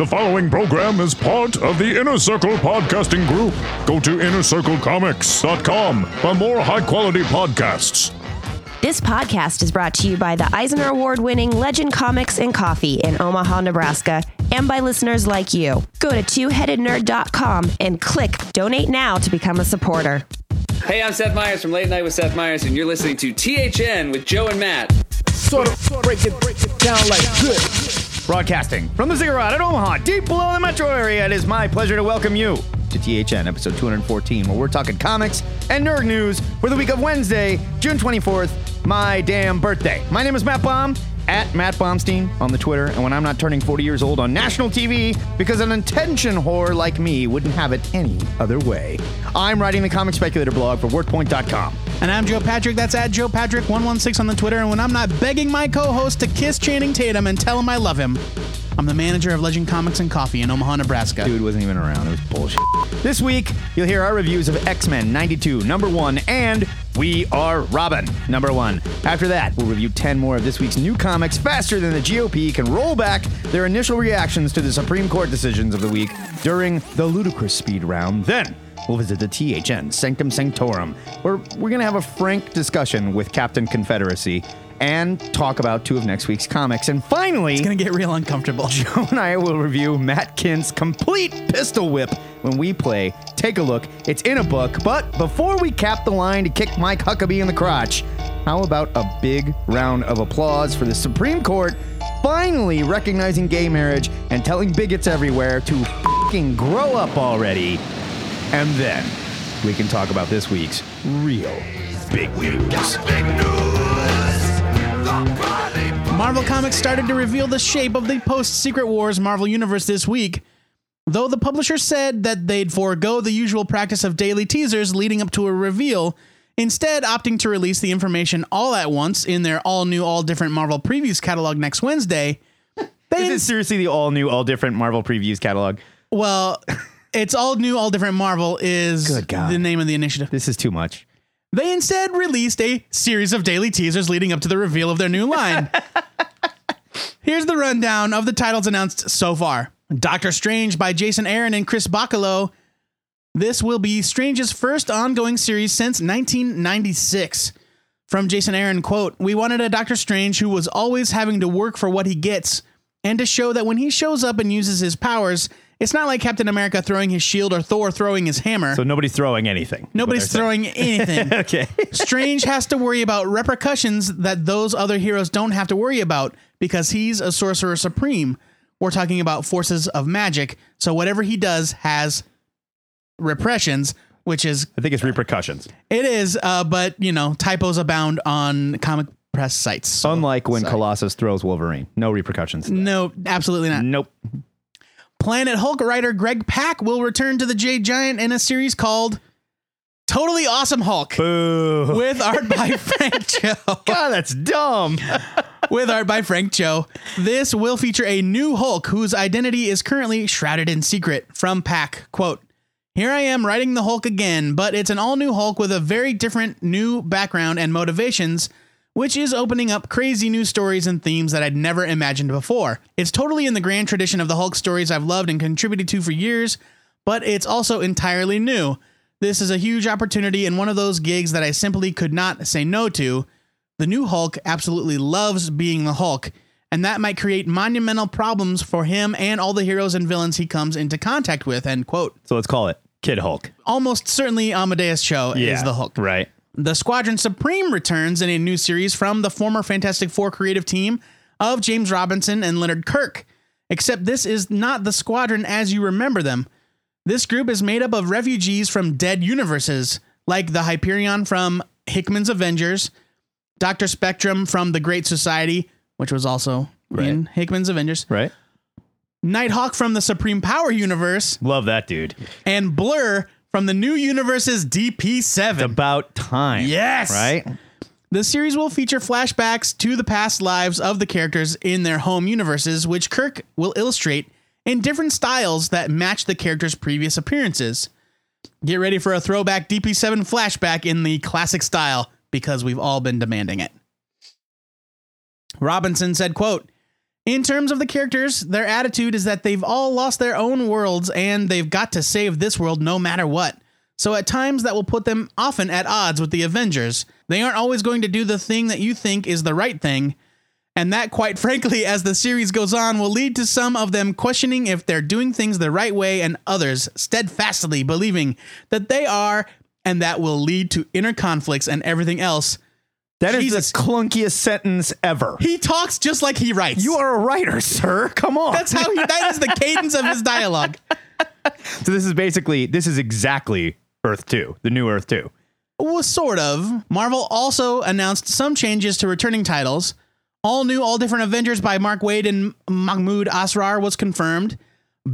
The following program is part of the Inner Circle Podcasting Group. Go to innercirclecomics.com for more high quality podcasts. This podcast is brought to you by the Eisner Award winning Legend Comics and Coffee in Omaha, Nebraska, and by listeners like you. Go to twoheadednerd.com and click donate now to become a supporter. Hey, I'm Seth Meyers from Late Night with Seth Meyers, and you're listening to THN with Joe and Matt. Sort of break it, break it down like this. Broadcasting from the Ziggurat at Omaha, deep below the metro area, it is my pleasure to welcome you to THN episode 214, where we're talking comics and nerd news for the week of Wednesday, June 24th, my damn birthday. My name is Matt Baum, at Matt Baumstein on the Twitter, and when I'm not turning 40 years old on national TV, because an attention whore like me wouldn't have it any other way. I'm writing the comic speculator blog for WorthPoint.com. And I'm Joe Patrick. That's at Joe Patrick116 on the Twitter. And when I'm not begging my co host to kiss Channing Tatum and tell him I love him, I'm the manager of Legend Comics and Coffee in Omaha, Nebraska. Dude wasn't even around. It was bullshit. This week, you'll hear our reviews of X Men 92, number one, and We Are Robin, number one. After that, we'll review 10 more of this week's new comics faster than the GOP can roll back their initial reactions to the Supreme Court decisions of the week during the ludicrous speed round. Then, we'll visit the THN Sanctum Sanctorum, where we're going to have a frank discussion with Captain Confederacy and talk about two of next week's comics. And finally, It's going to get real uncomfortable. Joe and I will review Matt Kindt's complete Pistolwhip when we play. Take a look. It's in a book. But before we cap the line to kick Mike Huckabee in the crotch, how about a big round of applause for the Supreme Court finally recognizing gay marriage and telling bigots everywhere to fucking grow up already? And then we can talk about this week's real big news. Marvel Comics started to reveal the shape of the post Secret Wars Marvel Universe this week. Though the publisher said that they'd forego the usual practice of daily teasers leading up to a reveal, instead opting to release the information all at once in their all new, all different Marvel Previews catalog next Wednesday. They Is it seriously the all new, all different Marvel previews catalog? well, it's all new, all different Marvel is Good God. the name of the initiative. This is too much. They instead released a series of daily teasers leading up to the reveal of their new line. Here's the rundown of the titles announced so far Doctor Strange by Jason Aaron and Chris Bachalo. This will be Strange's first ongoing series since 1996. From Jason Aaron, quote, We wanted a Doctor Strange who was always having to work for what he gets, and to show that when he shows up and uses his powers, it's not like Captain America throwing his shield or Thor throwing his hammer. So nobody's throwing anything. Nobody's they're saying. throwing anything. Okay. Strange has to worry about repercussions that those other heroes don't have to worry about because he's a sorcerer supreme. We're talking about forces of magic, so whatever he does has repressions, which is I think it's repercussions. it is, uh, but you know typos abound on comic press sites. So, Unlike when sorry. Colossus throws Wolverine. No repercussions. no, absolutely not. Nope. Planet Hulk writer Greg Pak will return to the Jade Giant in a series called Totally Awesome Hulk. Boo. With art by Frank Cho. God, that's dumb. with art by Frank Cho. This will feature a new Hulk whose identity is currently shrouded in secret. From Pak, quote, Here I am writing the Hulk again, but it's an all new Hulk with a very different new background and motivations, which is opening up crazy new stories and themes that I'd never imagined before. It's totally in the grand tradition of the Hulk stories I've loved and contributed to for years, but it's also entirely new. This is a huge opportunity and one of those gigs that I simply could not say no to. The new Hulk absolutely loves being the Hulk, and that might create monumental problems for him and all the heroes and villains he comes into contact with. End quote. So let's call it Kid Hulk. Almost certainly Amadeus Cho is the Hulk. Right. The Squadron Supreme returns in a new series from the former Fantastic Four creative team of James Robinson and Leonard Kirk. Except this is not the Squadron as you remember them. This group is made up of refugees from dead universes, like the Hyperion from Hickman's Avengers, Dr. Spectrum from The Great Society, which was also in Hickman's Avengers, Right. Nighthawk from the Supreme Power universe, Love that dude. and Blur from the new universe's DP7. About time. Yes. Right? The series will feature flashbacks to the past lives of the characters in their home universes, which Kirk will illustrate in different styles that match the characters' previous appearances. Get ready for a throwback DP7 flashback in the classic style because we've all been demanding it. Robinson said, quote, In terms of the characters, their attitude is that they've all lost their own worlds and they've got to save this world no matter what. So at times that will put them often at odds with the Avengers. They aren't always going to do the thing that you think is the right thing. And that, quite frankly, as the series goes on, will lead to some of them questioning if they're doing things the right way and others steadfastly believing that they are, and that will lead to inner conflicts and everything else. That is Jesus. the clunkiest sentence ever. He talks just like he writes. You are a writer, sir. Come on. That's how he, that is the cadence of his dialogue. so this is basically this is exactly Earth 2, the new Earth 2. Well, sort of. Marvel also announced some changes to returning titles. All new, all different Avengers by Mark Waid and Mahmoud Asrar was confirmed.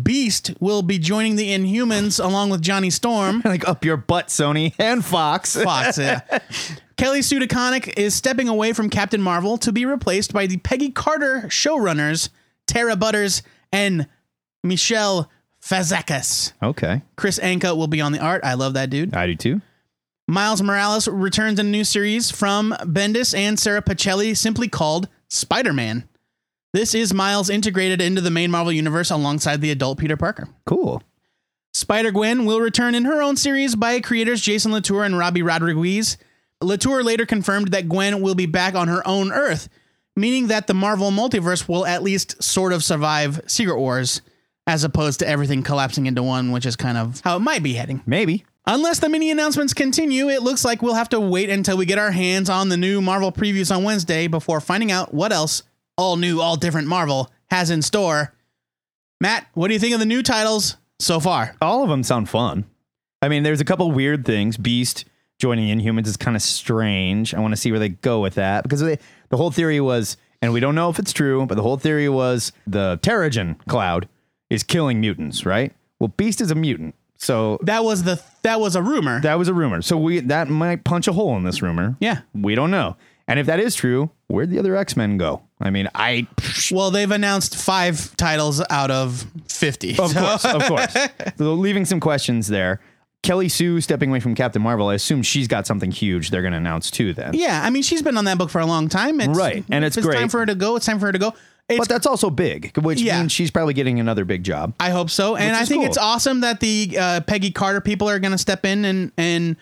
Beast will be joining the Inhumans along with Johnny Storm. Like up your butt, Sony and Fox. Fox, yeah. Kelly Sue DeConnick is stepping away from Captain Marvel to be replaced by the Peggy Carter showrunners, Tara Butters and Michelle Fazekas. Okay. Kris Anka will be on the art. I love that dude. I do too. Miles Morales returns in a new series from Bendis and Sara Pichelli, simply called Spider Man. This is Miles integrated into the main Marvel universe alongside the adult Peter Parker. Cool. Spider Gwen will return in her own series by creators Jason Latour and Robbi Rodriguez. Latour later confirmed that Gwen will be back on her own Earth, meaning that the Marvel multiverse will at least sort of survive Secret Wars, as opposed to everything collapsing into one, which is kind of how it might be heading. Maybe. Unless the mini announcements continue, it looks like we'll have to wait until we get our hands on the new Marvel previews on Wednesday before finding out what else all new, all different Marvel has in store. Matt, what do you think of the new titles so far? All of them sound fun. I mean, there's a couple weird things. Beast joining Inhumans is kind of strange. I want to see where they go with that because they, the whole theory was, and we don't know if it's true, but the whole theory was the Terrigen cloud is killing mutants, right? Well, Beast is a mutant. So That was the that was a rumor. that was a rumor. So we that might punch a hole in this rumor. yeah. We don't know. And if that is true, where'd the other X-Men go? I mean, I Well, they've announced five titles out of fifty. Of so- course, of course. So leaving some questions there. Kelly Sue stepping away from Captain Marvel. I assume she's got something huge they're going to announce too. Then, Yeah, I mean she's been on that book for a long time. It's, Right, and if it's great. time for her to go. It's time for her to go. It's but that's also big, which Yeah. means she's probably getting another big job. I hope so, and I think cool. it's awesome that the uh, Peggy Carter people are going to step in and and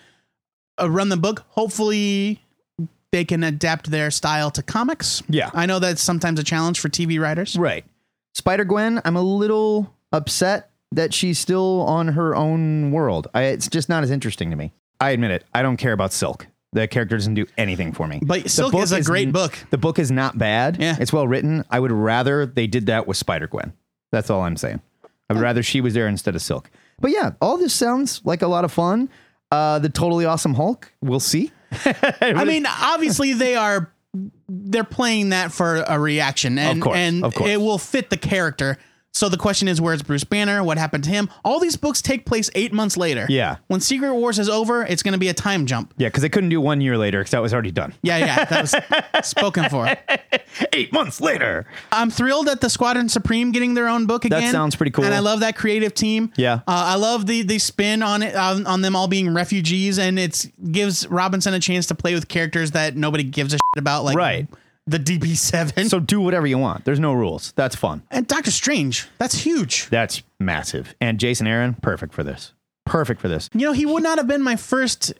uh, run the book. Hopefully, they can adapt their style to comics. Yeah. I know that's sometimes a challenge for TV writers. Right. Spider Gwen. I'm a little upset that she's still on her own world. I, it's just not as interesting to me. I admit it. I don't care about Silk. The character doesn't do anything for me. But The Silk is a great book. The book is not bad. Yeah. It's well written. I would rather they did that with Spider Gwen. That's all I'm saying. I would rather she was there instead of Silk. But yeah, all this sounds like a lot of fun. Uh, the totally awesome Hulk. We'll see. I mean, obviously they are they're playing that for a reaction, and course, and of course. it will fit the character. So the question is, where's Bruce Banner? What happened to him? All these books take place eight months later. Yeah. When Secret Wars is over, it's going to be a time jump. Yeah, because they couldn't do one year later because that was already done. Yeah, yeah, that was spoken for. Eight months later. I'm thrilled at the Squadron Supreme getting their own book again. That sounds pretty cool. and I love that creative team. Yeah. uh, I love the the spin on it on, on them all being refugees, and it gives Robinson a chance to play with characters that nobody gives a shit about, like Right. The DP7 So do whatever you want. There's no rules. That's fun. and Doctor Strange. That's huge. That's massive. And Jason Aaron, perfect for this. Perfect for this. You know, he would not have been my first,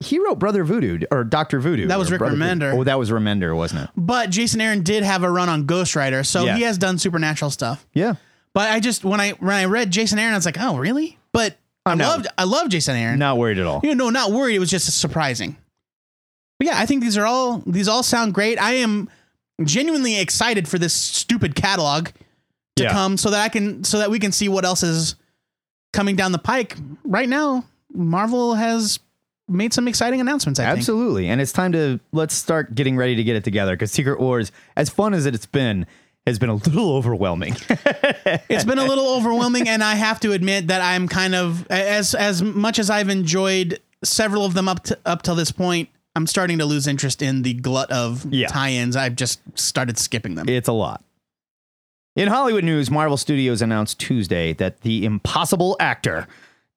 He wrote Brother Voodoo or Doctor Voodoo. That was Rick Brother Remender. Voodoo. Oh, that was Remender, wasn't it? but Jason Aaron did have a run on Ghost Rider, so Yeah. he has done supernatural stuff. Yeah. But I just when I when I read Jason Aaron, I was like, oh really? But i I'm not- loved I love Jason Aaron. Not worried at all. you know, not worried. It was just surprising. But yeah, I think these are all these all sound great. I am genuinely excited for this stupid catalog to Yeah. come so that I can so that we can see what else is coming down the pike. Right now, Marvel has made some exciting announcements. I think. Absolutely. And it's time to let's start getting ready to get it together because Secret Wars, as fun as it's been, has been a little overwhelming. It's been a little overwhelming, and I have to admit that I'm kind of as as much as I've enjoyed several of them up to, up till this point. I'm starting to lose interest in the glut of Yeah. tie-ins. I've just started skipping them. it's a lot. In Hollywood news, Marvel Studios announced Tuesday that the impossible actor,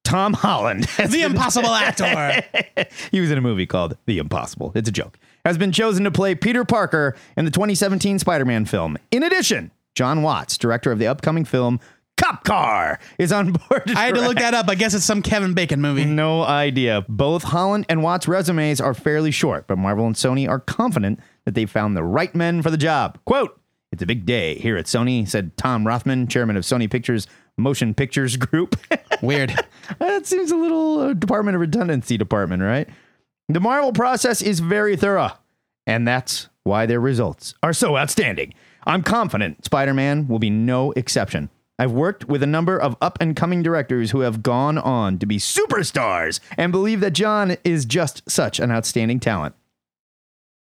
Tom Holland, the impossible actor. he was in a movie called The Impossible. It's a joke. Has been chosen to play Peter Parker in the 2017 Spider Man film. In addition, Jon Watts, director of the upcoming film Cop Car, is on board. I had to look that up. I guess it's some Kevin Bacon movie. No idea. Both Holland and Watts' resumes are fairly short, but Marvel and Sony are confident that they found the right men for the job. Quote, it's a big day here at Sony, said Tom Rothman, chairman of Sony Pictures Motion Pictures Group. Weird. that seems a little uh, Department of Redundancy department, right? The Marvel process is very thorough, and that's why their results are so outstanding. I'm confident Spider Man will be no exception. I've worked with a number of up and coming directors who have gone on to be superstars and believe that Jon is just such an outstanding talent.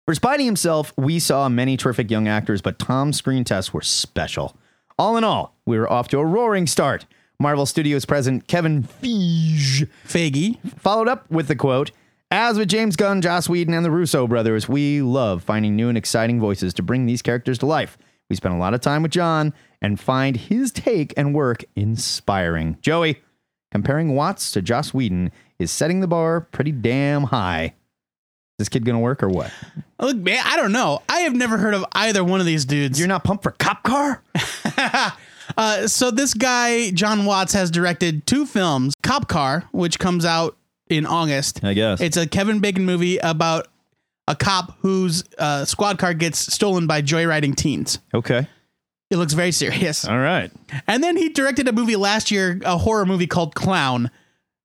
For Spidey himself, we saw many terrific young actors, but Tom's screen tests were special. All in all, we were off to a roaring start. Marvel Studios president Kevin Feige Faggy. followed up with the quote As with James Gunn, Joss Whedon, and the Russo brothers, we love finding new and exciting voices to bring these characters to life. We spent a lot of time with Jon and find his take and work inspiring. Joey, comparing Watts to Joss Whedon is setting the bar pretty damn high. Is this kid gonna work or what? Look, man, I don't know. I have never heard of either one of these dudes. You're not pumped for Cop Car? Uh, so this guy, Jon Watts, has directed two films: Cop Car, which comes out in August. I guess. It's a Kevin Bacon movie about a cop whose uh, squad car gets stolen by joyriding teens. Okay. It looks very serious. All right. And then he directed a movie last year, a horror movie called Clown.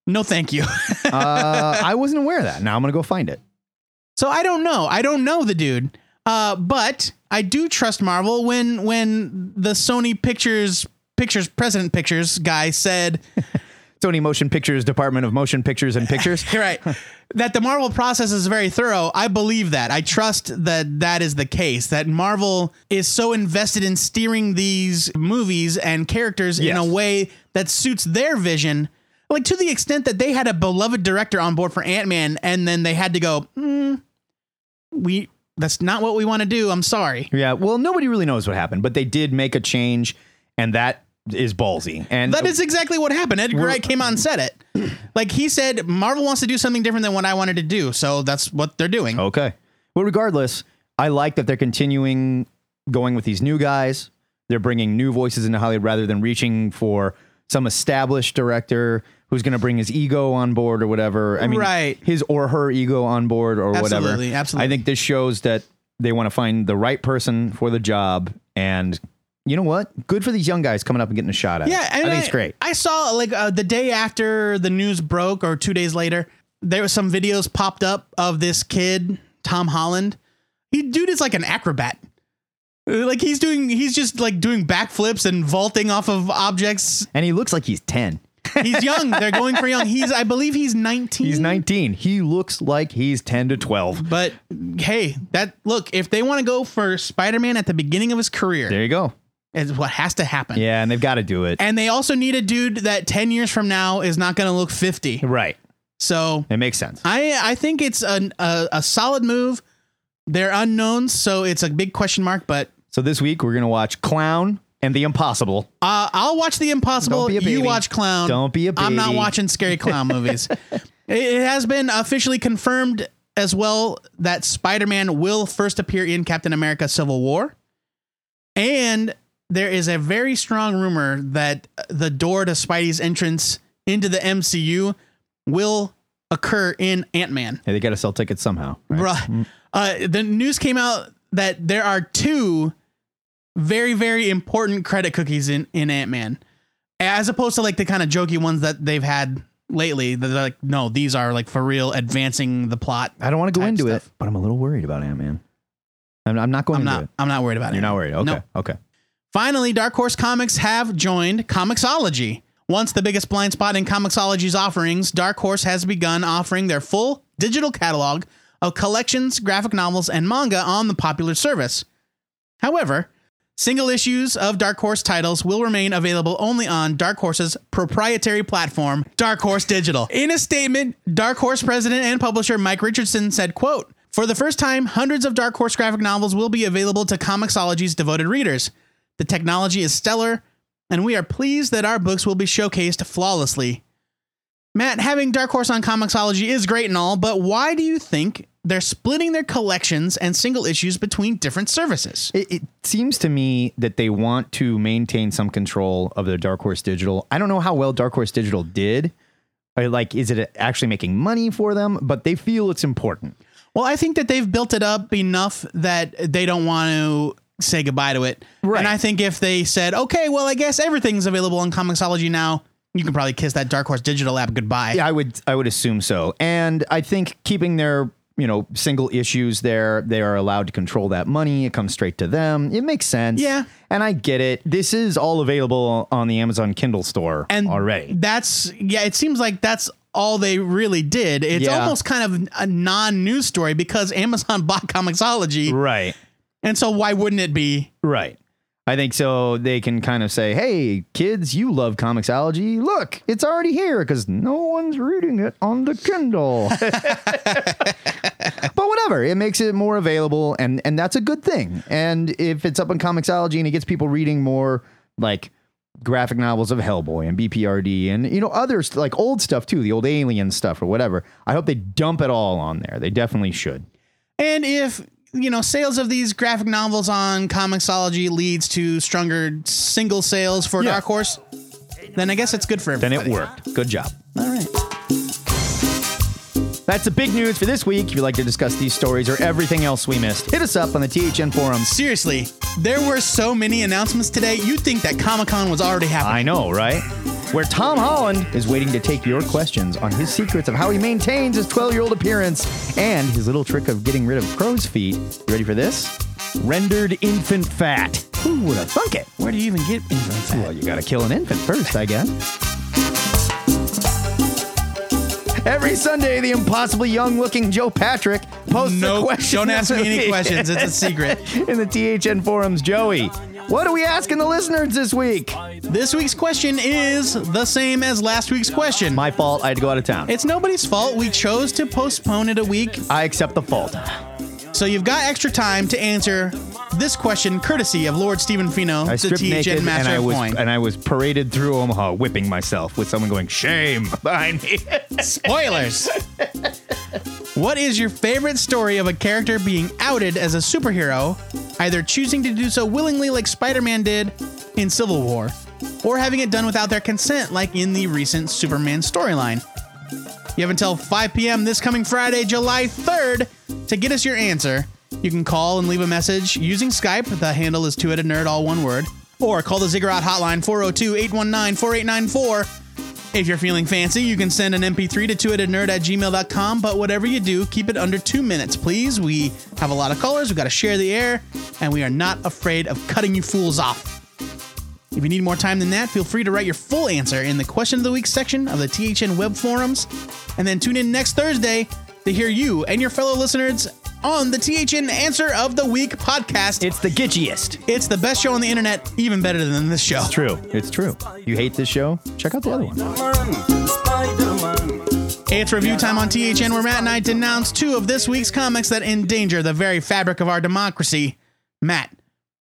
No, thank you. Uh, I wasn't aware of that. Now I'm gonna go find it. So I don't know. I don't know the dude. Uh, but I do trust Marvel when when the Sony Pictures Pictures President Pictures guy said Sony Motion Pictures Department of Motion Pictures and Pictures. You're right. that the Marvel process is very thorough. I believe that. I trust that that is the case. That Marvel is so invested in steering these movies and characters in a way that suits their vision. Like to the extent that they had a beloved director on board for Ant Man, and then they had to go, "Hmm, we that's not what we want to do. I'm sorry. Yeah, well, nobody really knows what happened, but they did make a change, and that is ballsy. And That is exactly what happened. Edgar Wright came out and said it. Like he said, Marvel wants to do something different than what I wanted to do, so that's what they're doing. okay. Well, regardless, I like that they're continuing going with these new guys. They're bringing new voices into Hollywood rather than reaching for some established director who's going to bring his ego on board or whatever. I mean, Right. his or her ego on board or whatever. Absolutely, absolutely. I think this shows that they want to find the right person for the job. And you know what? Good for these young guys coming up and getting a shot at Yeah, it. I think it's great. I saw like uh, the day after the news broke, or two days later, there was some videos popped up of this kid, Tom Holland. He dude is like an acrobat. Uh, Like he's doing, he's just like doing backflips and vaulting off of objects. And he looks like he's 10. He's young. They're going for young. He's, I believe, he's nineteen. He's 19. He looks like he's 10 to 12. But hey, that look, if they want to go for Spider-Man at the beginning of his career, There you go. Is what has to happen. Yeah, and they've got to do it. And they also need a dude that 10 years from now is not going to look 50. right. So It makes sense. I I think it's a, a a solid move. They're unknowns, so it's a big question mark. But So this week we're going to watch Clown and The Impossible. uh, I'll watch The Impossible. Don't be a You baby. watch Clown. Don't be a I'm not baby. watching scary clown movies. It- It has been officially confirmed as well that Spider-Man will first appear in Captain America: Civil War, and there is a very strong rumor that the door to Spidey's entrance into the MCU will occur in Ant-Man. Hey, they got to sell tickets somehow. right? Bruh. Uh, the news came out that there are two very, very important credit cookies in, in Ant Man, as opposed to like the kind of jokey ones that they've had lately. That they're like, no, these are like for real advancing the plot. I don't want to go into stuff. it, but I'm a little worried about Ant Man. I'm, I'm not going I'm into not. it. I'm not worried about it. You're not worried. Okay. No. Okay. Finally, Dark Horse Comics have joined Comixology. Once the biggest blind spot in Comixology's offerings, Dark Horse has begun offering their full digital catalog of collections, graphic novels, and manga on the popular service. However, single issues of Dark Horse titles will remain available only on Dark Horse's proprietary platform, Dark Horse Digital. In a statement, Dark Horse president and publisher Mike Richardson said, quote, for the first time, hundreds of Dark Horse graphic novels will be available to Comixology's devoted readers. The technology is stellar, and we are pleased that our books will be showcased flawlessly. Matt, having Dark Horse on Comixology is great and all, but why do you think they're splitting their collections and single issues between different services? It, it seems to me that they want to maintain some control of their Dark Horse Digital. I don't know how well Dark Horse Digital did. Or, Like, is it actually making money for them? But they feel it's important. Well, I think that they've built it up enough that they don't want to say goodbye to it. Right. And I think if they said, okay, well, I guess everything's available on Comixology now, you can probably kiss that Dark Horse Digital app goodbye. Yeah, I would I would assume so. And I think keeping their you know single issues there, they are allowed to control that money. It comes straight to them. It makes sense. Yeah. and I get it. This is all available on the Amazon Kindle store and already. That's yeah. It seems like that's all they really did. It's Yeah. almost kind of a non-news story because Amazon bought Comixology, Right, and so why wouldn't it be? right. I think so. They can kind of say, "Hey, kids, you love Comixology. Look, it's already here because no one's reading it on the Kindle." but whatever, it makes it more available, and and that's a good thing. And if it's up on Comixology and it gets people reading more, like graphic novels of Hellboy and BPRD and you know others like old stuff too, the old Alien stuff or whatever. I hope they dump it all on there. They definitely should. And if you know sales of these graphic novels on Comixology leads to stronger single sales for Yeah. Dark Horse, then I guess it's good for everybody. Then it worked. Good job. All right. That's the big news for this week. If you'd like to discuss these stories or everything else we missed, hit us up on the THN forums. Seriously, there were so many announcements today. You'd think that Comic Con was already happening. I know, right? Where Tom Holland is waiting to take your questions on his secrets of how he maintains his 12 year old appearance and his little trick of getting rid of crow's feet. You ready for this? Rendered infant fat. Who would have thunk it? Where do you even get infant fat? Well, you gotta kill an infant first, I guess. Every Sunday, the impossibly young looking Joe Patrick posts No, a question. don't ask me any questions. It's a secret. In the THN forums, Joey, what are we asking the listeners this week? This week's question is the same as last week's question. My fault. I had to go out of town. It's nobody's fault. We chose to postpone it a week, I accept the fault. so you've got extra time to answer this question, courtesy of Lord Stephen Fino, I the stripped THN naked and Master I of was Coin. and I was paraded through Omaha, whipping myself with someone going "shame" behind me. Spoilers. what is your favorite story of a character being outed as a superhero, either choosing to do so willingly like Spider-Man did in Civil War, or having it done without their consent like in the recent Superman storyline? You have until 5 p.m. this coming Friday, July 3rd, to get us your answer. You can call and leave a message using Skype. The handle is two-headed nerd, all one word. Or call the Ziggurat hotline 402-819-4894. If you're feeling fancy, you can send an MP3 to two-headednerd at gmail.com, but whatever you do, keep it under two minutes, please. We have a lot of callers, we've got to share the air, and we are not afraid of cutting you fools off. If you need more time than that, feel free to write your full answer in the question of the week section of the THN web forums, and then tune in next Thursday to hear you and your fellow listeners on the THN Answer of the Week podcast. it's the gitchiest. It's the best show on the internet, even better than this show. It's true. It's true. You hate this show? Check out the other one. Hey, It's review time on THN where Matt and I denounce two of this week's comics that endanger the very fabric of our democracy. Matt,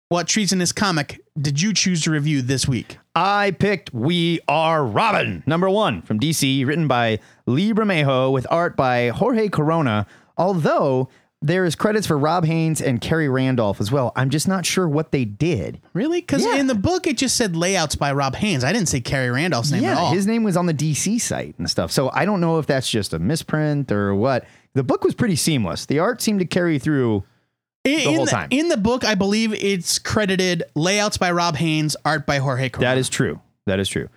what treasonous comic did you choose to review this week? I picked We Are Robin, number one from DC, written by Lee Bermejo with art by Jorge Corona. Although there is credits for Rob Haynes and Khary Randolph as well. I'm just not sure what they did. Really? Because Yeah. in the book it just said layouts by Rob Haynes. I didn't say Khary Randolph's name at Yeah, all. his name was on the DC site and stuff. So I don't know if that's just a misprint or what. The book was pretty seamless. The art seemed to carry through. in, whole in the, time. in the book, I believe it's credited layouts by Rob Haynes, art by Jorge Corona. That is true. That is true.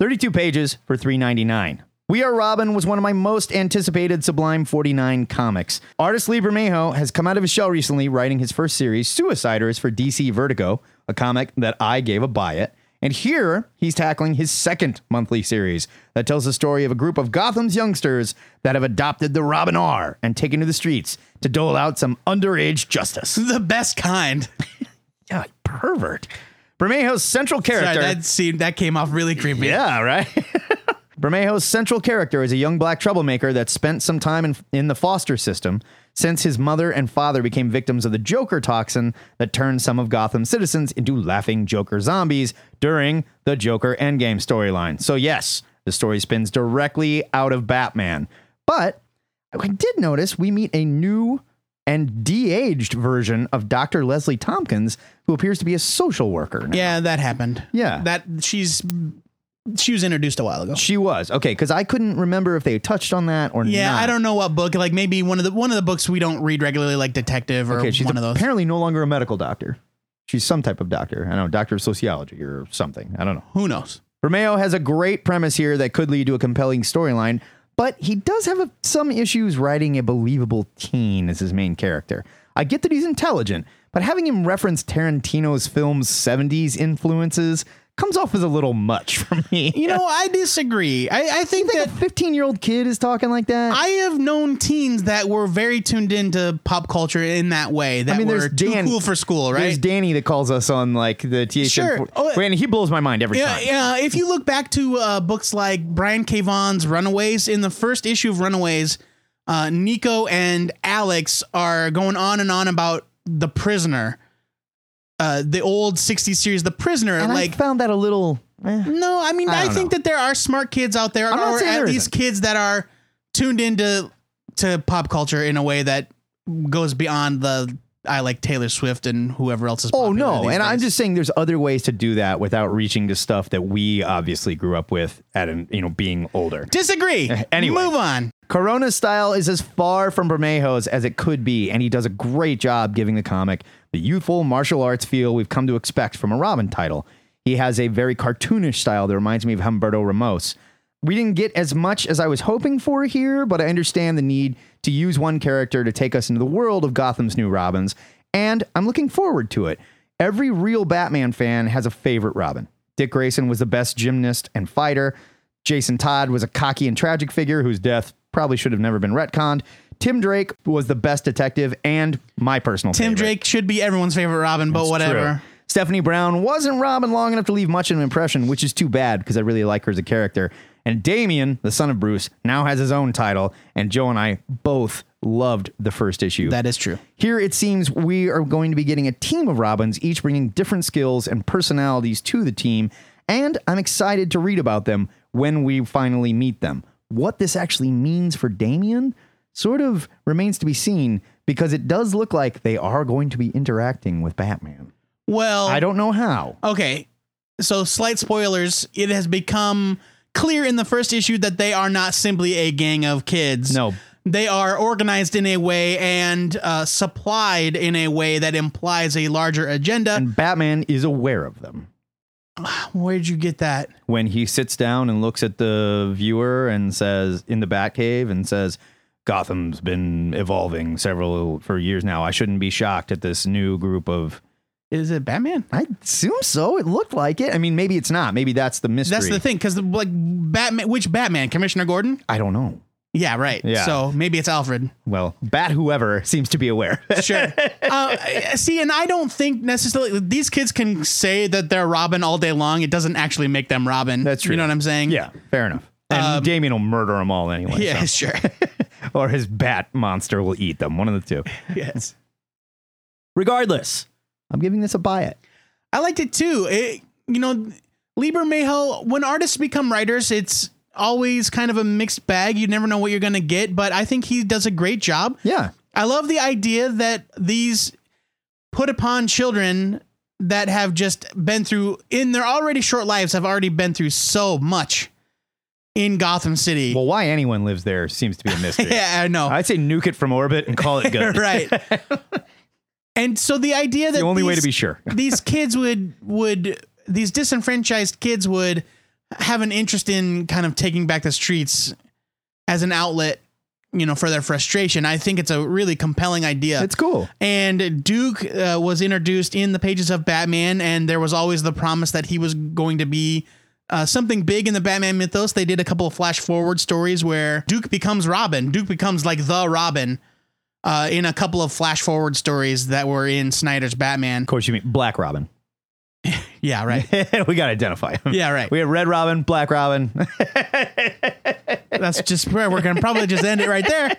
32 pages for 3.99. We Are Robin was one of my most anticipated Sublime 49 comics. Artist Lee Bermejo has come out of his shell recently writing his first series, Suiciders, for DC Vertigo, a comic that I gave a buy it. And here he's tackling his second monthly series that tells the story of a group of Gotham's youngsters that have adopted the Robin R and taken to the streets to dole out some underage justice. the best kind. Yeah, pervert. Bermejo's central Sorry, character. that seemed that came off really creepy. Yeah, right. Bermejo's central character is a young black troublemaker that spent some time in, in the foster system since his mother and father became victims of the Joker toxin that turned some of Gotham's citizens into laughing Joker zombies during the Joker Endgame storyline. So, yes, The story spins directly out of Batman. But I did notice we meet a new and de-aged version of Dr. Leslie Thompkins, who appears to be a social worker. now. Yeah, that happened. Yeah. That she's she was introduced a while ago. She was okay because I couldn't remember if they touched on that or not. Yeah, not. I don't know what book. Like maybe one of the one of the books we don't read regularly, like Detective or Okay, she's one of those. apparently no longer a medical doctor. She's some type of doctor. I don't know, doctor of sociology or something. I don't know. Who knows? Romeo has a great premise here that could lead to a compelling storyline, but he does have a, some issues writing a believable teen as his main character. I get that he's intelligent, but having him reference Tarantino's film's 70s influences comes off as a little much for me. You know, I disagree. I, I think think that a 15 year old kid is talking like that? I have known teens that were very tuned into pop culture in that way. That I mean, were there's too Dan- cool for school, right? There's? Danny that calls us on like the THN. Sure. Oh, and he blows my mind every Yeah, time. yeah. If you look back to uh, books like Brian K. Vaughan's Runaways, in the first issue of Runaways, uh, Nico and Alex are going on and on about the prisoner, uh, the old '60s series, The Prisoner. And like, I found that a little. eh. no, I mean, I I, think know. that there are smart kids out there, I'm or at least isn't. kids that are tuned into to pop culture in a way that goes beyond the I like Taylor Swift and whoever else is. Oh no, and I'm just saying there's other ways to do that without reaching to stuff that we obviously grew up with at an you know being older. disagree. Anyway. move on. Corona's style is as far from Bermejo's as it could be, and he does a great job giving the comic the youthful martial arts feel we've come to expect from a Robin title. He has a very cartoonish style that reminds me of Humberto Ramos. We didn't get as much as I was hoping for here, but I understand the need to use one character to take us into the world of Gotham's new Robins, and I'm looking forward to it. Every real Batman fan has a favorite Robin. Dick Grayson was the best gymnast and fighter. Jason Todd was a cocky and tragic figure whose death probably should have never been retconned. Tim Drake was the best detective and my personal Tim favorite. Drake should be everyone's favorite Robin, but whatever. true. Stephanie Brown wasn't Robin long enough to leave much of an impression, which is too bad because I really like her as a character. And Damian, the son of Bruce, now has his own title, and Joe and I both loved the first issue. That is true. Here it seems we are going to be getting a team of Robins, each bringing different skills and personalities to the team, and I'm excited to read about them when we finally meet them. What this actually means for Damian sort of remains to be seen because it does look like they are going to be interacting with Batman. Well, I don't know how. Okay, so slight spoilers. It has become clear in the first issue that they are not simply a gang of kids. No. They are organized in a way and uh, supplied in a way that implies a larger agenda. And Batman is aware of them. Where'd you get that? When he sits down and looks at the viewer and says in the Batcave and says, Gotham's been evolving several for years now. I shouldn't be shocked at this new group of Is it Batman? I assume so. It looked like it. I mean, maybe it's not. Maybe that's the mystery. That's the thing, because like Batman, which Batman? Commissioner Gordon? I don't know. Yeah, right. Yeah. So maybe it's Alfred. Well, Bat whoever seems to be aware. Sure. uh, see, and I don't think necessarily these kids can say that they're Robin all day long. It doesn't actually make them Robin. That's true. You know what I'm saying? yeah, fair enough. And um, Damian will murder them all anyway. Yeah, so. sure. or his bat monster will eat them. One of the two. yes. Regardless, I'm giving this a buy it. I liked it too. It, you know, Lee Bermejo, when artists become writers, it's always kind of a mixed bag. You never know what you're going to get, but I think he does a great job. Yeah. I love the idea that these put upon children that have just been through, in their already short lives, have already been through so much in Gotham City. Well, why anyone lives there seems to be a mystery. yeah, I know. I'd say nuke it from orbit and call it good. right. and so the idea that The only way to be sure. these kids would would these disenfranchised kids would have an interest in kind of taking back the streets as an outlet, you know, for their frustration. I think it's a really compelling idea. It's cool. And Duke uh, was introduced in the pages of Batman, and there was always the promise that he was going to be uh, something big in the Batman mythos. They did a couple of flash forward stories where Duke becomes Robin. Duke becomes like the Robin uh, in a couple of flash forward stories that were in Snyder's Batman. Of course, you mean Black Robin. Yeah, right. we got to identify him. Yeah, right. We have Red Robin, Black Robin. That's just where we're going to probably just end it right there.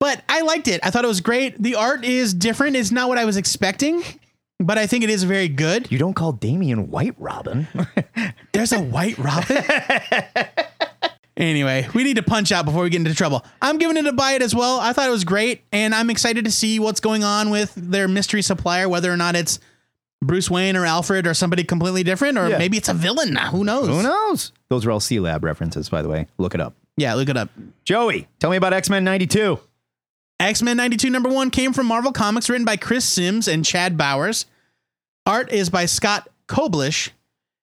But I liked it. I thought it was great. The art is different. It's not what I was expecting, but I think it is very good. you don't call Damian White Robin. There's a white Robin. anyway, we need to punch out before we get into trouble. I'm giving it a buy it as well. I thought it was great, and I'm excited to see what's going on with their mystery supplier, whether or not it's Bruce Wayne or Alfred or somebody completely different, or Yeah. maybe it's a villain. Who knows? Who knows? Those are all Sealab references, by the way. Look it up. Yeah, look it up. Joey, tell me about X Men 92. X Men 92 number one came from Marvel Comics, written by Chris Sims and Chad Bowers. Art is by Scott Koblish.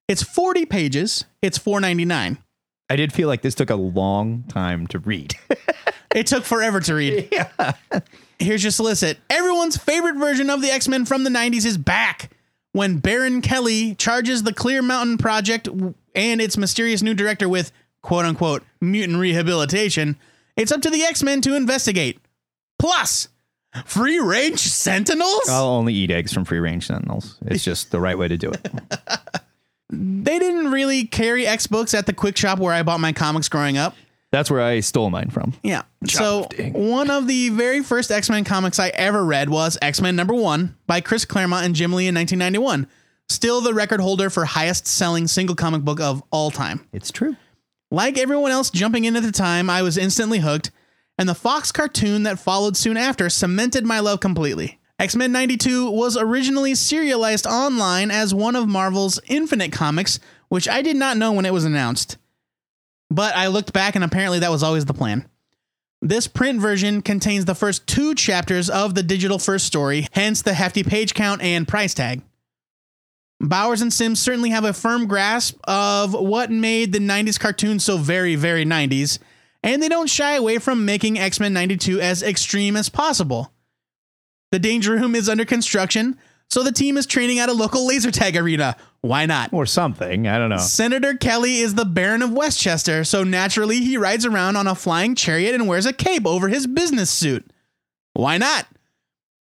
It's 40 pages. It's 4.99. I did feel like this took a long time to read. It took forever to read. Yeah. Here's your solicit. Everyone's favorite version of the X Men from the 90s is back when Baron Kelly charges the Clear Mountain Project and its mysterious new director with quote unquote mutant rehabilitation. It's up to the X Men to investigate. Plus, free range sentinels? I'll only eat eggs from free range sentinels. It's just the right way to do it. They didn't really carry X books at the quick shop where I bought my comics growing up. That's where I stole mine from. Yeah. So one of the very first X Men comics I ever read was X Men number one by Chris Claremont and Jim Lee in 1991. Still the record holder for highest selling single comic book of all time. It's true. Like everyone else jumping in at the time, I was instantly hooked, and the Fox cartoon that followed soon after cemented my love completely. X Men 92 was originally serialized online as one of Marvel's Infinite comics, which I did not know when it was announced. But I looked back, and apparently that was always the plan. This print version contains the first two chapters of the digital first story, hence the hefty page count and price tag. Bowers and Sims certainly have a firm grasp of what made the 90s cartoon so very, very 90s, and they don't shy away from making X Men 92 as extreme as possible. The Danger Room is under construction, so the team is training at a local laser tag arena. Why not? Or something. I don't know. Senator Kelly is the Baron of Westchester, so naturally he rides around on a flying chariot and wears a cape over his business suit. Why not?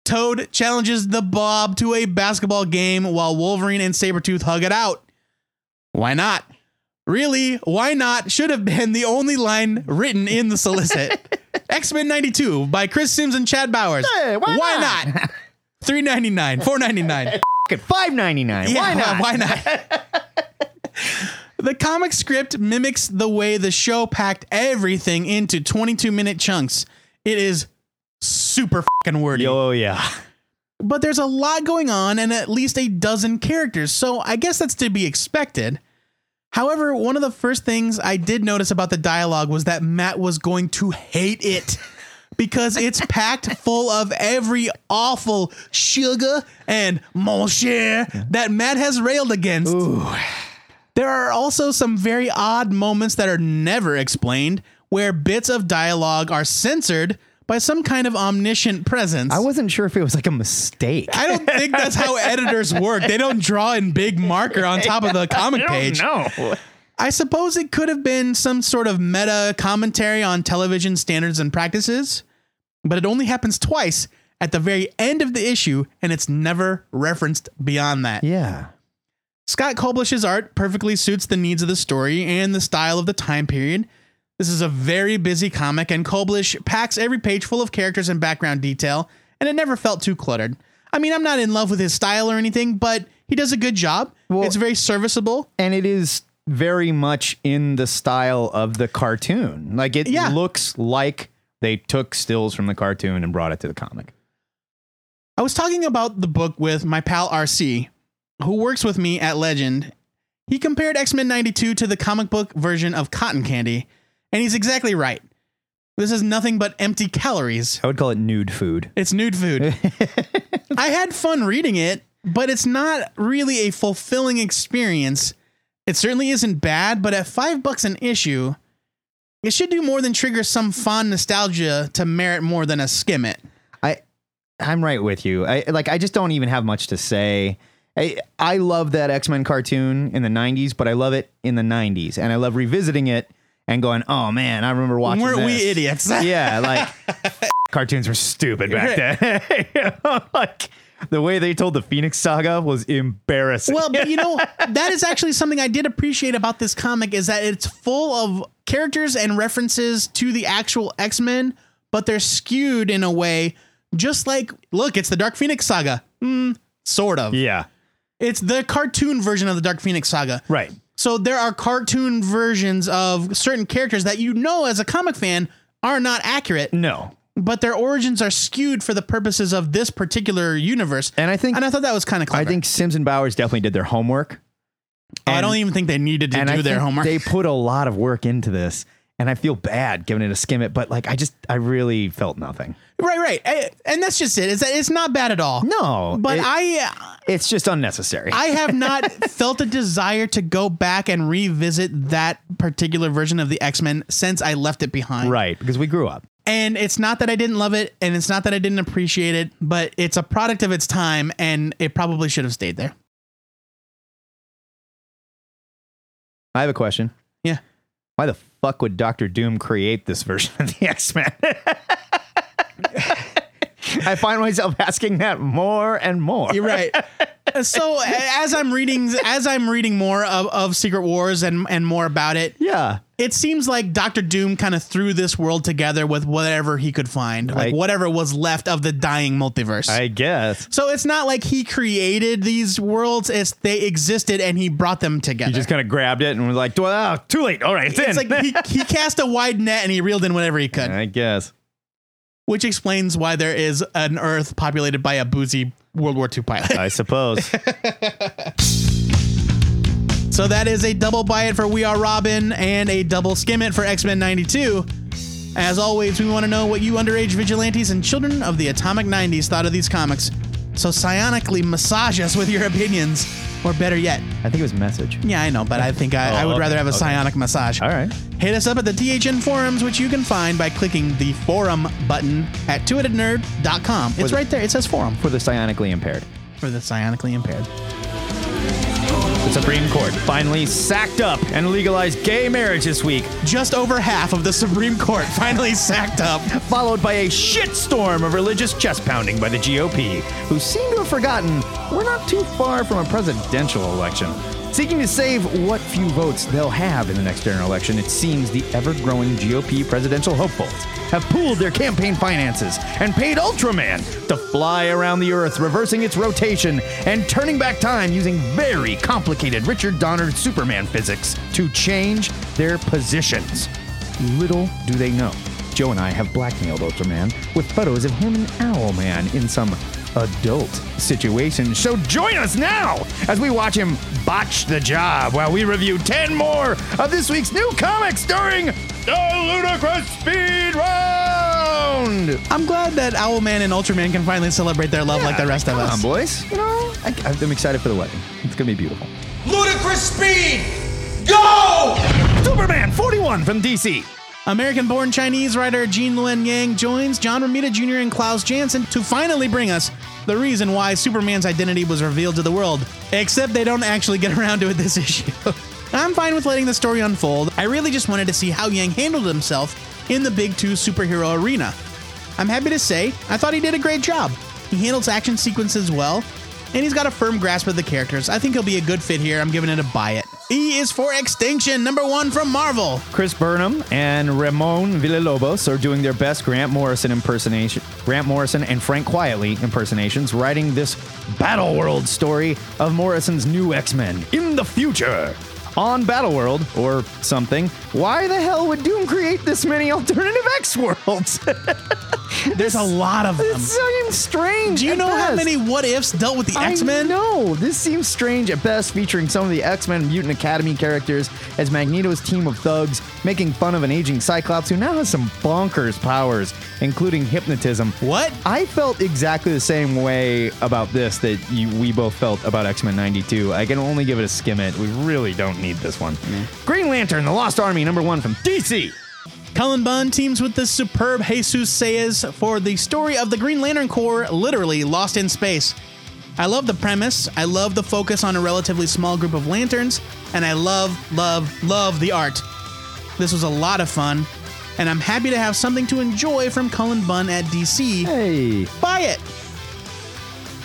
Toad challenges the Blob to a basketball game while Wolverine and Sabretooth hug it out. Why not? Really, why not should have been the only line written in the solicit. X Men 92 by Chris Sims and Chad Bowers. Hey, why why not? 399 499 Five ninety nine. Why not? Why not? the comic script mimics the way the show packed everything into 22 minute chunks. It is super fucking wordy. Oh yeah. But there's a lot going on and at least a dozen characters, so I guess that's to be expected. However, one of the first things I did notice about the dialogue was that Matt was going to hate it because it's packed full of every awful sugar and mon cher that Matt has railed against. There are also some very odd moments that are never explained where bits of dialogue are censored by some kind of omniscient presence. I wasn't sure if it was like a mistake. I don't think that's how editors work. They don't draw in big marker on top of the comic page. No. I suppose it could have been some sort of meta commentary on television standards and practices, but it only happens twice at the very end of the issue, and it's never referenced beyond that. Yeah. Scott Koblish's art perfectly suits the needs of the story and the style of the time period. This is a very busy comic, and Koblish packs every page full of characters and background detail, and it never felt too cluttered. I mean, I'm not in love with his style or anything, but he does a good job. Well- it's very serviceable. And it is very much in the style of the cartoon. Like it Yeah. looks like they took stills from the cartoon and brought it to the comic. I was talking about the book with my pal RC, who works with me at Legend. He compared X Men 92 to the comic book version of Cotton Candy, and he's exactly right. This is nothing but empty calories. I would call it nude food. It's nude food. I had fun reading it, but it's not really a fulfilling experience. It certainly isn't bad, but at five bucks an issue, it should do more than trigger some fond nostalgia to merit more than a skim it. I I'm right with you. I like I just don't even have much to say. I I love that X-Men cartoon in the 90s, but I love it in the 90s and I love revisiting it and going, "Oh man, I remember watching Weren't we idiots? Yeah, like cartoons were stupid back then. You know, like the way they told the Phoenix Saga was embarrassing. Well, but you know, that is actually something I did appreciate about this comic is that it's full of characters and references to the actual X-Men, but they're skewed in a way just like look, it's the Dark Phoenix saga. Mm, sort of. yeah, It's the cartoon version of the Dark Phoenix saga. right. So there are cartoon versions of certain characters that you know as a comic fan are not accurate, No. but their origins are skewed for the purposes of this particular universe. And I think and I thought that was kind of clever. I think Sims and Bowers definitely did their homework. Oh, I don't even think they needed to and do their homework. They put a lot of work into this, and I feel bad giving it a skim it, but like I just I really felt nothing. right, right, Eh, and that's just it. Is that it's not bad at all. No, but it- I it's just unnecessary. I have not felt a desire to go back and revisit that particular version of the X Men since I left it behind. right because we grew up. And it's not that I didn't love it, and it's not that I didn't appreciate it, but it's a product of its time, and it probably should have stayed there. I have a question. Yeah. Why the fuck would Doctor Doom create this version of the X Men? I find myself asking that more and more. You're right. so as I'm reading, as I'm reading more of, of Secret Wars and and more about it, Yeah. it seems like Doctor Doom kind of threw this world together with whatever he could find, like I- whatever was left of the dying multiverse. I guess. so it's not like he created these worlds; it's they existed and he brought them together. He just kind of grabbed it and was like, well, oh, too late. All right, it's, it's in. like he, he cast a wide net and he reeled in whatever he could, I guess. Which explains why there is an Earth populated by a boozy World War II pilot. I suppose. So that is a double buy it for We Are Robin and a double skim it for X Men 92. As always, we want to know what you underage vigilantes and children of the atomic 90s thought of these comics. So psionically massage us with your opinions, or better yet, I think it was message. yeah, I know, but I think I, I would oh, okay, rather have a okay. psionic massage. All right. Hit us up at the THN forums, which you can find by clicking the forum button at twoheadednerd.com. It's right there. It says forum For the psionically impaired. for the psionically impaired. The Supreme Court finally sacked up and legalized gay marriage this week, Just over half of the Supreme Court finally sacked up. followed by a shitstorm of religious chest pounding by the GOP, who seem to have forgotten we're not too far from a presidential election. Seeking to save what few votes they'll have in the next general election, it seems the ever growing GOP presidential hopefuls have pooled their campaign finances and paid Ultraman to fly around the Earth, reversing its rotation and turning back time using very complicated Richard Donner Superman physics to change their positions. Little do they know, Joe and I have blackmailed Ultraman with photos of him and Owlman in some adult situations. So join us now as we watch him botch the job while we review 10 more of this week's new comics during the Ludicrous Speed Round. I'm glad that Owlman and Ultraman can finally celebrate their love like the rest of Come us. on, boys. You know, I, I'm excited for the wedding. It's going to be beautiful. Ludicrous speed! Go! Superman 41 from DC. American born Chinese writer Gene Luen Yang joins John Romita Jr. and Klaus Janson to finally bring us the reason why Superman's identity was revealed to the world. Except they don't actually get around to it this issue. I'm fine with letting the story unfold. I really just wanted to see how Yang handled himself in the big two superhero arena. I'm happy to say, I thought he did a great job. He handles action sequences well, and he's got a firm grasp of the characters. I think he'll be a good fit here. I'm giving it a buy it. E is for Extinction, number one from Marvel. Chris Burnham and Ramon Villalobos are doing their best Grant Morrison impersonation, Grant Morrison and Frank Quitely impersonations, writing this Battle World story of Morrison's new X-Men in the future. On Battle World or something, why the hell would Doom create this many alternative X worlds? There's a lot of them. this seems strange. Do you know how many what ifs dealt with the X Men? No, This seems strange at best, featuring some of the X Men Mutant Academy characters as Magneto's team of thugs, making fun of an aging Cyclops who now has some bonkers powers, including hypnotism. What? I felt exactly the same way about this that you, we both felt about X Men 92. I can only give it a skim it. We really don't need this one. Green Lantern, The Lost Army, number one from DC. Cullen Bunn teams with the superb Jesus Saiz for the story of the Green Lantern Corps, literally lost in space. I love the premise. I love the focus on a relatively small group of lanterns, and I love, love, love the art. This was a lot of fun, and I'm happy to have something to enjoy from Cullen Bunn at DC. Hey. Buy it.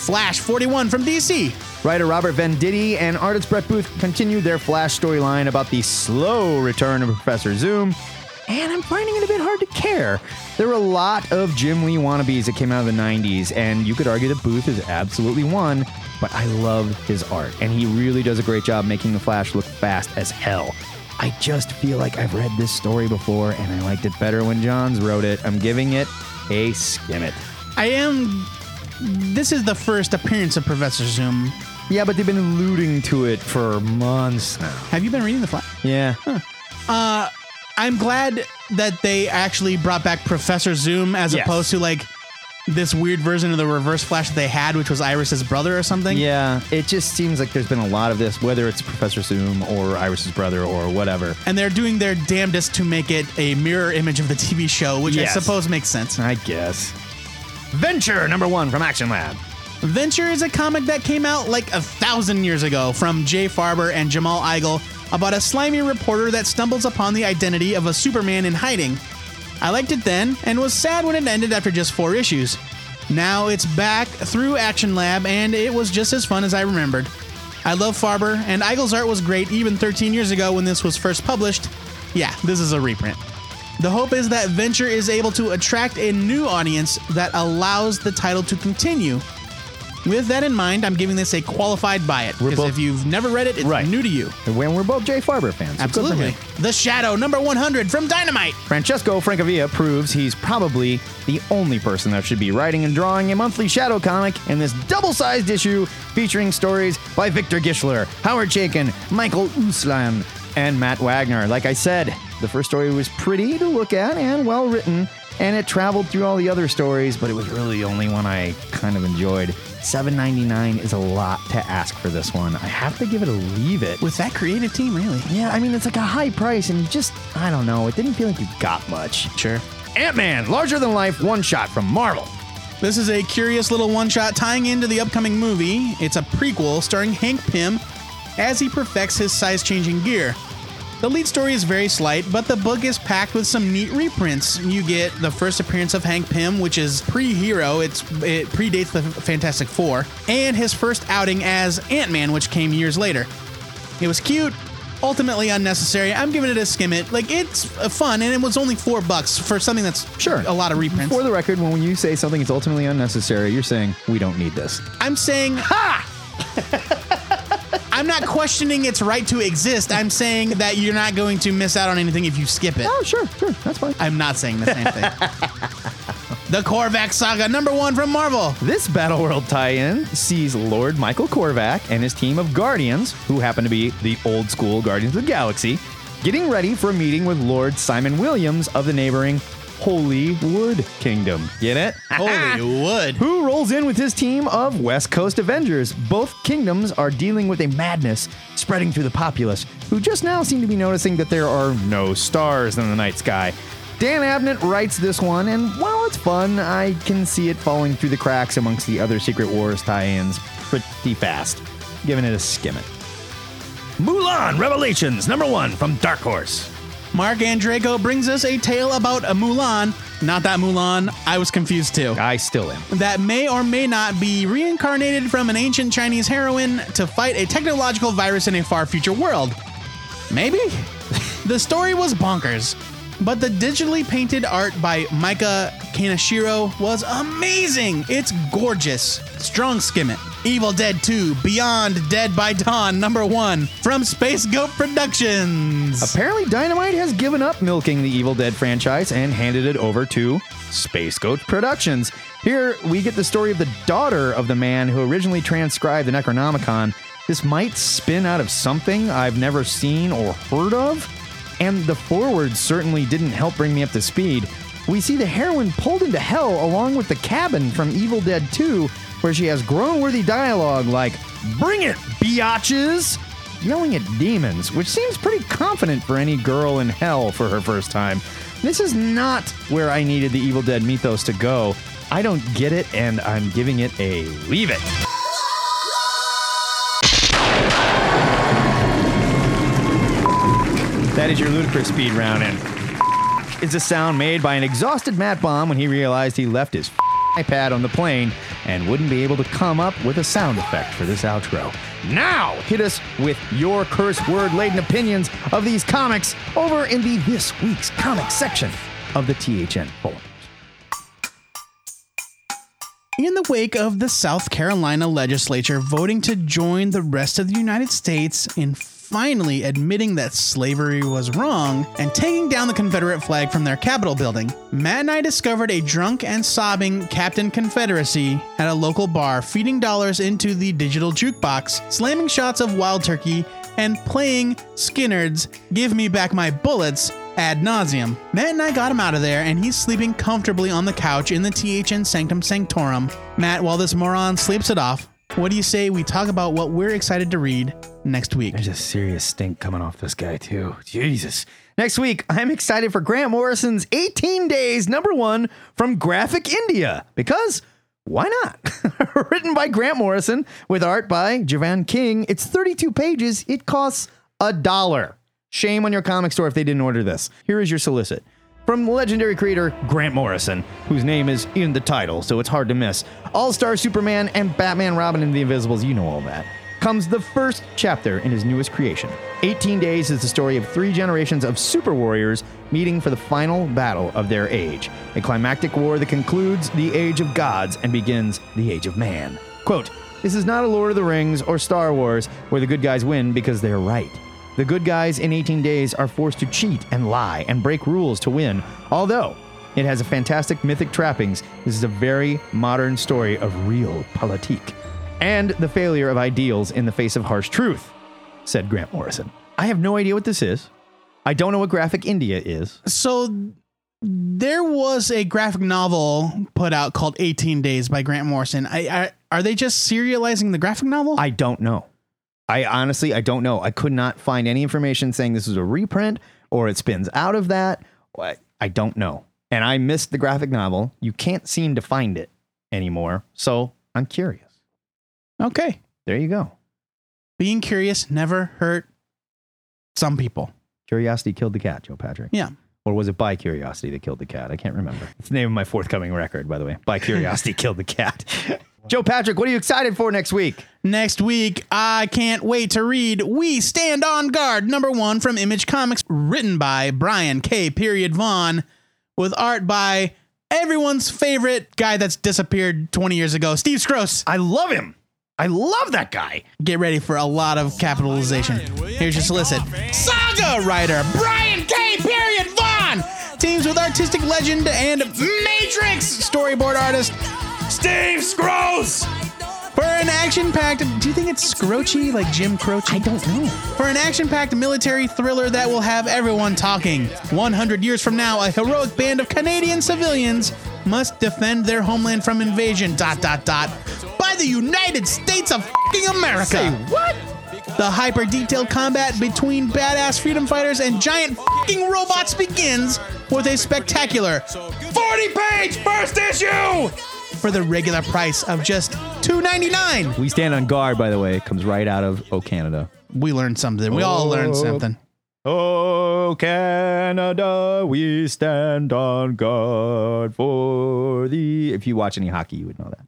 Flash 41 from DC. Writer Robert Venditti and artist Brett Booth continue their Flash storyline about the slow return of Professor Zoom. And I'm finding it a bit hard to care. There were a lot of Jim Lee wannabes that came out of the 90s, and you could argue that Booth is absolutely one, but I love his art, and he really does a great job making the Flash look fast as hell. I just feel like I've read this story before, and I liked it better when Johns wrote it. I'm giving it a skim it. I am. This is the first appearance of Professor Zoom. Yeah, but they've been alluding to it for months now. Have you been reading the Flash? Yeah. Uh, I'm glad that they actually brought back Professor Zoom as Yes. opposed to like this weird version of the Reverse Flash that they had, which was Iris's brother or something. Yeah, it just seems like there's been a lot of this, whether it's Professor Zoom or Iris's brother or whatever. And they're doing their damnedest to make it a mirror image of the TV show, which Yes. I suppose makes sense. I guess. Venture number one from Action Lab. Venture is a comic that came out like a thousand years ago from Jay Faerber and Jamal Igle about a slimy reporter that stumbles upon the identity of a Superman in hiding. I liked it then and was sad when it ended after just four issues. Now it's back through Action Lab and it was just as fun as I remembered. I love Faerber and Igle's art was great even 13 years ago when this was first published. Yeah, this is a reprint. The hope is that Venture is able to attract a new audience that allows the title to continue. With that in mind, I'm giving this a qualified buy it. Because both- if you've never read it, it's Right. new to you. When we're both Jay Faerber fans. so good for Absolutely. him. The Shadow, number 100 from Dynamite. Francesco Francavilla proves he's probably the only person that should be writing and drawing a monthly shadow comic in this double-sized issue featuring stories by Victor Gischler, Howard Chaykin, Michael Uslan, and Matt Wagner. Like I said, the first story was pretty to look at and well written, and it traveled through all the other stories, but it was really the only one I kind of enjoyed. $7.99 is a lot to ask for this one. I have to give it a leave it. With that creative team, really. Yeah, I mean, it's like a high price, and you just, I don't know, it didn't feel like you got much. Sure. Ant Man, larger than life, one shot from Marvel. This is a curious little one shot tying into the upcoming movie. It's a prequel starring Hank Pym as he perfects his size changing gear. The lead story is very slight, but the book is packed with some neat reprints. You get the first appearance of Hank Pym, which is pre-hero. It's it predates the Fantastic Four, and his first outing as Ant-Man, which came years later. It was cute, ultimately unnecessary. I'm giving it a skim it. Like it's uh, fun, and it was only four bucks for something that's Sure. a lot of reprints. For the record, when you say something is ultimately unnecessary, you're saying we don't need this. I'm saying, ha! I'm not questioning its right to exist. I'm saying that you're not going to miss out on anything if you skip it. Oh, sure, sure, that's fine. I'm not saying the same thing. the Korvac Saga, number one from Marvel. This Battle World tie-in sees Lord Michael Korvac and his team of Guardians, who happen to be the old school Guardians of the Galaxy, getting ready for a meeting with Lord Simon Williams of the neighboring Holy Wood Kingdom. Get it? Holy wood. who rolls in with his team of West Coast Avengers. Both kingdoms are dealing with a madness spreading through the populace, who just now seem to be noticing that there are no stars in the night sky. Dan Abnett writes this one, and while it's fun, I can see it falling through the cracks amongst the other Secret Wars tie ins pretty fast. Giving it a skim it. Mulan Revelations, number one from Dark Horse. Marc Andreyko brings us a tale about a Mulan. Not that Mulan. I was confused too. I still am. that may or may not be reincarnated from an ancient Chinese heroine to fight a technological virus in a far future world. Maybe? the story was bonkers, but the digitally painted art by Micah Kanashiro was amazing. It's gorgeous. Strong skim it. Evil Dead 2 Beyond Dead by Dawn, number one, from Space Goat Productions. Apparently, Dynamite has given up milking the Evil Dead franchise and handed it over to Space Goat Productions. Here, we get the story of the daughter of the man who originally transcribed the Necronomicon. This might spin out of something I've never seen or heard of, and the forwards certainly didn't help bring me up to speed. We see the heroine pulled into hell along with the cabin from Evil Dead 2, where she has groan worthy dialogue like, Bring it, biatches! yelling at demons, which seems pretty confident for any girl in hell for her first time. This is not where I needed the Evil Dead mythos to go. I don't get it, and I'm giving it a leave it. That is your ludicrous speed round, and is a sound made by an exhausted Matt Bomb when he realized he left his iPad on the plane and wouldn't be able to come up with a sound effect for this outro. Now, hit us with your curse word laden opinions of these comics over in the This Week's Comics section of the THN forums. In the wake of the South Carolina legislature voting to join the rest of the United States in finally admitting that slavery was wrong and taking down the Confederate flag from their Capitol building, Matt and I discovered a drunk and sobbing Captain Confederacy at a local bar, feeding dollars into the digital jukebox, slamming shots of Wild Turkey, and playing Skynyrd's Give Me Back My Bullets ad nauseum. Matt and I got him out of there, and he's sleeping comfortably on the couch in the THN Sanctum Sanctorum. Matt, while this moron sleeps it off, what do you say we talk about what we're excited to read next week? There's a serious stink coming off this guy, too. Jesus. Next week, I'm excited for Grant Morrison's 18 Days number one from Graphic India because why not? Written by Grant Morrison with art by Jeevan Kang. It's 32 pages. It costs a dollar. Shame on your comic store if they didn't order this. Here is your solicit. From legendary creator Grant Morrison, whose name is in the title, so it's hard to miss. All Star Superman and Batman Robin and the Invisibles, you know all that. Comes the first chapter in his newest creation. 18 Days is the story of three generations of super warriors meeting for the final battle of their age. A climactic war that concludes the Age of Gods and begins the Age of Man. Quote, This is not a Lord of the Rings or Star Wars where the good guys win because they're right. The good guys in 18 days are forced to cheat and lie and break rules to win, although it has a fantastic mythic trappings. This is a very modern story of real politique and the failure of ideals in the face of harsh truth, said Grant Morrison. I have no idea what this is. I don't know what Graphic India is. So there was a graphic novel put out called 18 Days by Grant Morrison. I, I, are they just serializing the graphic novel? I don't know. I honestly, I don't know. I could not find any information saying this is a reprint or it spins out of that. I, don't know. And I missed the graphic novel. You can't seem to find it anymore. So I'm curious. okay. There you go. Being curious never hurt some people. Curiosity killed the cat, Joe Patrick. Yeah. Or was it by curiosity that killed the cat? I can't remember. It's the name of my forthcoming record, by the way. By curiosity killed the cat. Joe Patrick, what are you excited for next week? Next week, I can't wait to read We Stand on Guard, number one from Image Comics, written by Brian K. Period Vaughan, with art by everyone's favorite guy that's disappeared 20 years ago, Steve Skroce. I love him. I love that guy. Get ready for a lot of capitalization. Here's your solicit. Saga writer Brian K. Period Vaughan teams with artistic legend and Matrix storyboard artist Steve Scrolls! for an action-packed. Do you think it's Scroachy like Jim Croce? I don't know. For an action-packed military thriller that will have everyone talking. 100 years from now, a heroic band of Canadian civilians must defend their homeland from invasion. Dot dot dot. By the United States of America. Say what? The hyper detailed combat between badass freedom fighters and giant fing robots begins with a spectacular 40 page first issue! for the regular price of just $2.99. We stand on guard, by the way. It comes right out of Oh Canada. We learned something. We all learned oh. something. Oh Canada, we stand on guard for the. If you watch any hockey, you would know that.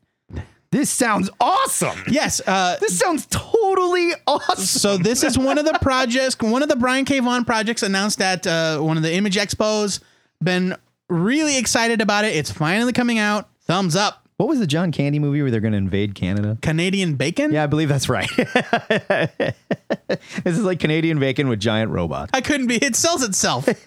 This sounds awesome. Yes. Uh, This sounds totally awesome. so this is one of the projects, one of the Brian K. Vaughan projects announced at uh, one of the Image Expos. Been really excited about it. It's finally coming out. Thumbs up. What was the John Candy movie where they're going to invade Canada? Canadian bacon? Yeah, I believe that's right. this is like Canadian bacon with giant robots. I couldn't be. It sells itself.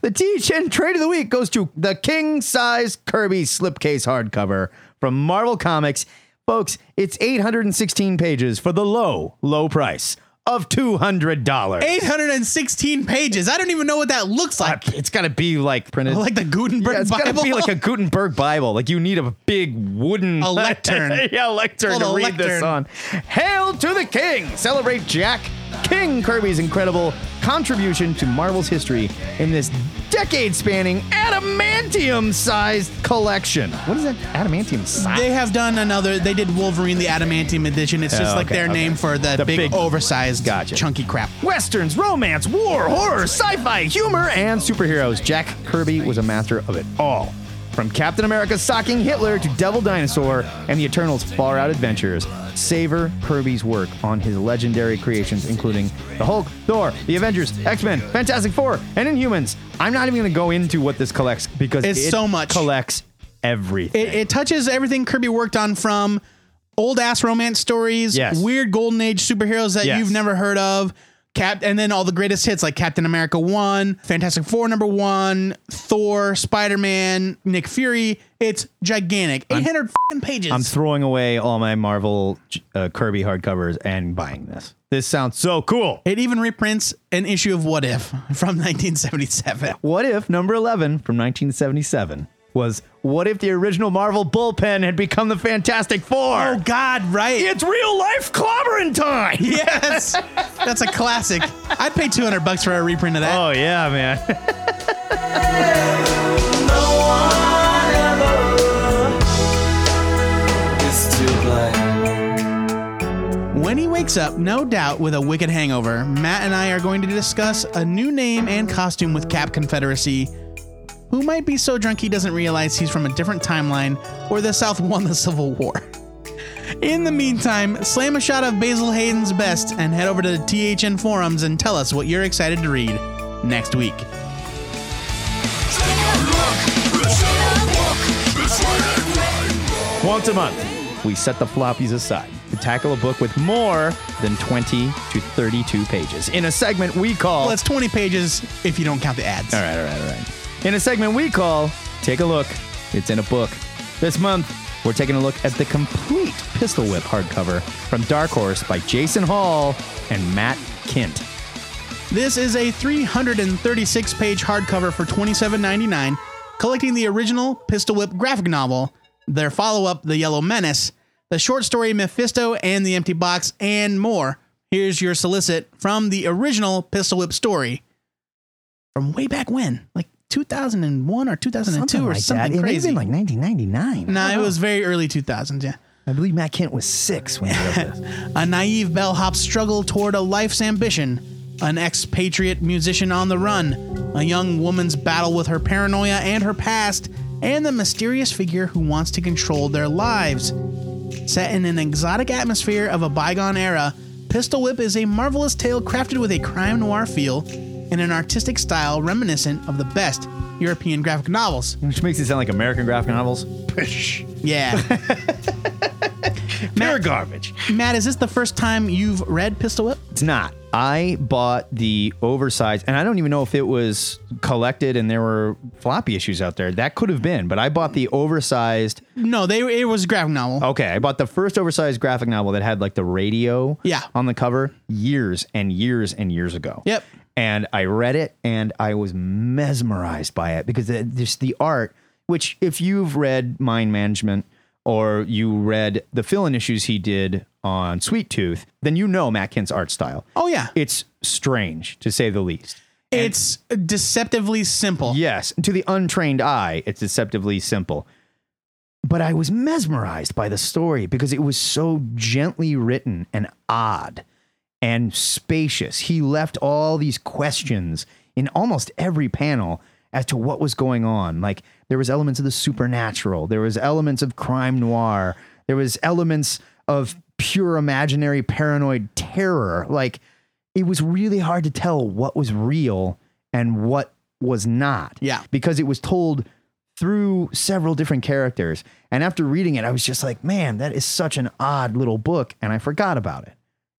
The THN trade of the week goes to the king size Kirby slipcase hardcover from Marvel Comics. Folks, it's 816 pages for the low, low price of $200. 816 pages. I don't even know what that looks uh, like. It's got to be like printed. Like the Gutenberg yeah, it's got to be like a Gutenberg Bible. Like you need a big wooden A lectern. yeah, lectern to read this on. Hail to the king! Celebrate Jack King Kirby's incredible contribution to Marvel's history in this decade-spanning adamantium-sized collection. What is that? Adamantium size? They have done another. They did Wolverine the Adamantium edition. It's just Oh, like okay, their okay. name for the, The big, big- oversized, Gotcha. chunky crap. Westerns, romance, war, horror, sci fi, humor, and superheroes. Jack Kirby was a master of it all. From Captain America socking Hitler to Devil Dinosaur and the Eternals' far out adventures, savor Kirby's work on his legendary creations, including the Hulk, Thor, the Avengers, X Men, Fantastic Four, and Inhumans. I'm not even going to go into what this collects because It's it so much. collects everything. It, it touches everything Kirby worked on from old ass romance stories, Yes. weird golden age superheroes that Yes. you've never heard of. Cap and then all the greatest hits like Captain America 1, Fantastic 4 number 1, Thor, Spider-Man, Nick Fury. It's gigantic. 800 fing pages. I'm throwing away all my Marvel uh, Kirby hardcovers and buying this. This sounds so cool. it even reprints an issue of What If from 1977. What if number 11 from 1977 was what if the original Marvel bullpen had become the Fantastic Four? Oh God, right. It's real life clobbering time. yes. That's a classic. I'd pay 200 bucks for a reprint of that. Oh yeah, man. When he wakes up, no doubt with a wicked hangover, Matt and I are going to discuss a new name and costume with Cap Confederacy, who might be so drunk he doesn't realize he's from a different timeline or the South won the Civil War. In the meantime, slam a shot of Basil Hayden's best and head over to the THN forums and tell us what you're excited to read next week. Once a month, we set the floppies aside to tackle a book with more than 20 to 32 pages in a segment we call. Well, it's 20 pages if you don't count the ads. All right, all right, all right. In a segment we call Take a Look, It's in a Book. This month, we're taking a look at the complete Pistolwhip hardcover from Dark Horse by Jason Hall and Matt Kindt. This is a 336 page hardcover for $27.99, collecting the original Pistolwhip graphic novel, their follow up, The Yellow Menace, the short story Mephisto and the Empty Box, and more. Here's your solicit from the original Pistolwhip story from way back when, like 2001 or 2002 or something crazy. it been like 1999. no, it was very early 2000s, yeah. I believe Matt Kindt was six when he wrote this. A naive bellhop's struggle toward a life's ambition, an expatriate musician on the run, a young woman's battle with her paranoia and her past, and the mysterious figure who wants to control their lives. Set in an exotic atmosphere of a bygone era, Pistolwhip is a marvelous tale crafted with a crime noir feel in an artistic style reminiscent of the best European graphic novels. Which makes it sound like American graphic novels. Yeah. Pure garbage. Matt, is this the first time you've read Pistolwhip? It's not. I bought the oversized, and I don't even know if it was collected and there were floppy issues out there. That could have been, but I bought the oversized. No, they it was a graphic novel. Okay, I bought the first oversized graphic novel that had like the radio Yeah. on the cover years and years and years ago. Yep. And I read it and I was mesmerized by it because just the art, which if you've read Mind Management or you read the fill-in issues he did on Sweet Tooth, then you know Matt Kindt's art style. Oh yeah. It's strange to say the least. It's deceptively simple. Yes, to the untrained eye, it's deceptively simple. But I was mesmerized by the story because it was so gently written and odd and spacious. He left all these questions in almost every panel as to what was going on. Like there was elements of the supernatural, there was elements of crime noir, there was elements of pure imaginary paranoid terror. Like it was really hard to tell what was real and what was not. Yeah. Because it was told through several different characters. And after reading it, I was just like, man, that is such an odd little book. And I forgot about it.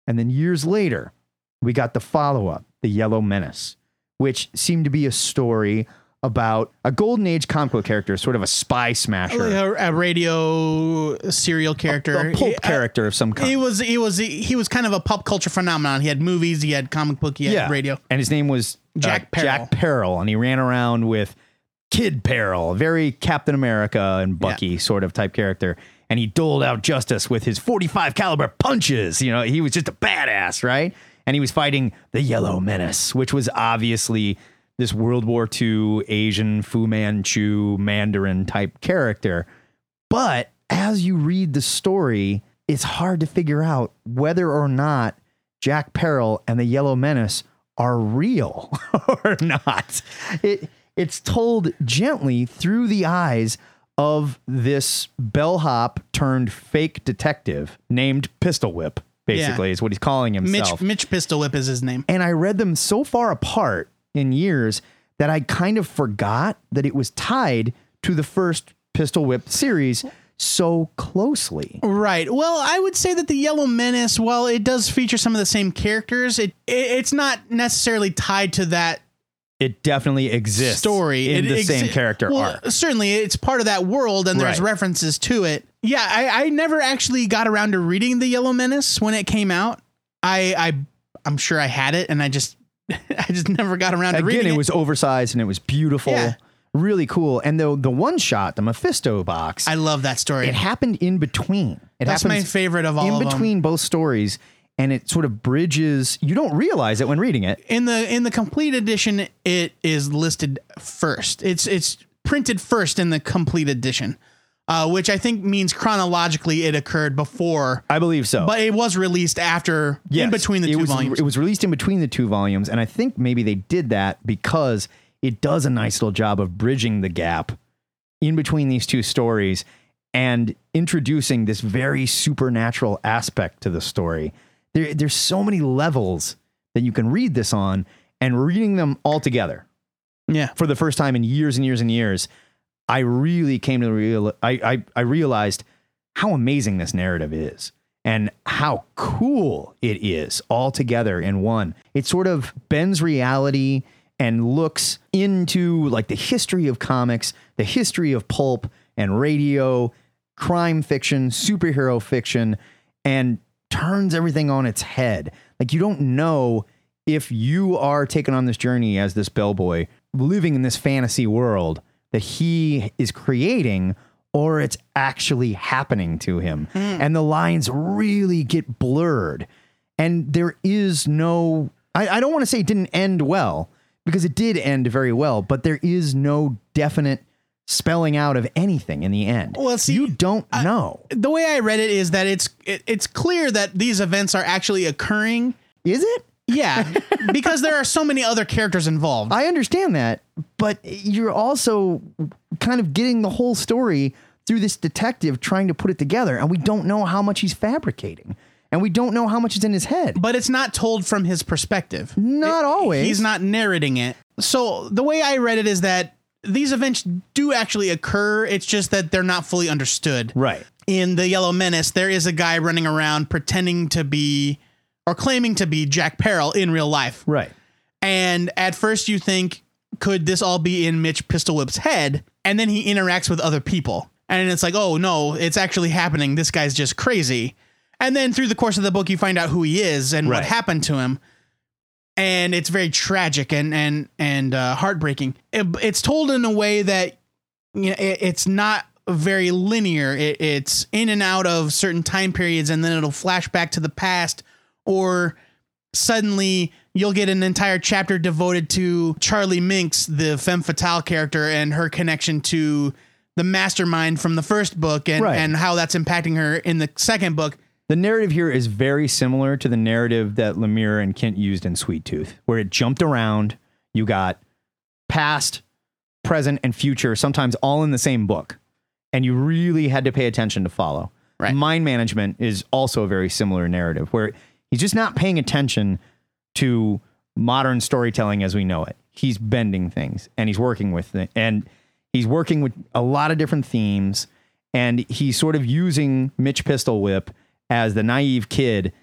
And then years later, we got the follow up, The Yellow Menace, which seemed to be a story about a golden age comic book character, sort of a spy smasher, Like a, a radio serial character. a pulp He- character of some kind. He was he was he was kind of a pop culture phenomenon. He had movies, he had comic book, he had radio. And his name was uh, Jack Peril. Jack Peril, and he ran around with Kid Peril, very Captain America and Bucky sort of type character. And he doled out justice with his 45 caliber punches. You know, he was just a badass, right? And he was fighting the Yellow Menace, which was obviously this World War II Asian Fu Manchu Mandarin type character. But as you read the story, it's hard to figure out whether or not Jack Peril and the Yellow Menace are real or not. It it's told gently through the eyes of this bellhop turned fake detective named Pistolwhip. Basically, Yeah. is what he's calling Mitch himself. Mitch Pistolwhip is his name. and I read them so far apart in years that I kind of forgot that it was tied to the first Pistolwhip series so closely. Right. Well, I would say that the Yellow Menace, while it does feature some of the same characters, it, it it's not necessarily tied to that It definitely exists story in It the exi- same character well, arc. Certainly, it's part of that world, and there's Right. references to it. Yeah, I, I never actually got around to reading the Yellow Menace when it came out. I I I'm sure I had it, and I just I just never got around to Again, reading it Again, It was oversized and it was beautiful, Yeah. really cool. And the the one shot, the Mephisto box, I love that story. it happened in between. It That's my favorite of all in of between both stories, and it sort of bridges. You don't realize it when reading it. in the in the complete edition it is listed first it's it's printed first in the complete edition uh, which i think means chronologically it occurred before I believe so. but it was released after Yes, in between the two was, volumes It was released in between the two volumes, and I think maybe they did that because it does a nice little job of bridging the gap in between these two stories and introducing this very supernatural aspect to the story. There, there's so many levels that you can read this on, and reading them all together yeah for the first time in years and years and years, I really came to real. I, I I realized how amazing this narrative is and how cool it is all together in one. It sort of bends reality and looks into like the history of comics, the history of pulp and radio, crime fiction, superhero fiction, and turns everything on its head. Like you don't know if you are taken on this journey as this bellboy living in this fantasy world that he is creating or it's actually happening to him. Hmm. And the lines really get blurred. And there is no, I, I don't want to say it didn't end well because it did end very well, but there is no definite spelling out of anything in the end. Well, see, you don't know. the way i read it is that it's it, it's clear that these events are actually occurring Is it? yeah because there are so many other characters involved I understand that, but you're also kind of getting the whole story through this detective trying to put it together, and we don't know how much he's fabricating, and we don't know how much is in his head. but it's not told from his perspective. Not always. He's not narrating it. So the way I read it is that these events do actually occur. It's just that they're not fully understood. Right. In the Yellow Menace, there is a guy running around pretending to be or claiming to be Jack Peril in real life. Right. And at first you think, could this all be in Mitch Pistolwhip's head? And then he interacts with other people. And it's like, oh no, it's actually happening. This guy's just crazy. And then through the course of the book, you find out who he is and what happened to him. And it's very tragic and and and uh, heartbreaking. It- it's told in a way that you know it, it's not very linear. It, it's in and out of certain time periods, and then it'll flash back to the past, or suddenly you'll get an entire chapter devoted to Charlie Minx, the femme fatale character, and her connection to the mastermind from the first book, and Right. and how that's impacting her in the second book. The narrative here is very similar to the narrative that Lemire and Kindt used in Sweet Tooth, where it jumped around. You got past, present, and future, sometimes all in the same book. And you really had to pay attention to follow. Right. Mind management is also a very similar narrative where he's just not paying attention to modern storytelling as we know it. He's bending things and he's working with it. And he's working with a lot of different themes. And he's sort of using Mitch Pistolwhip as the naive kid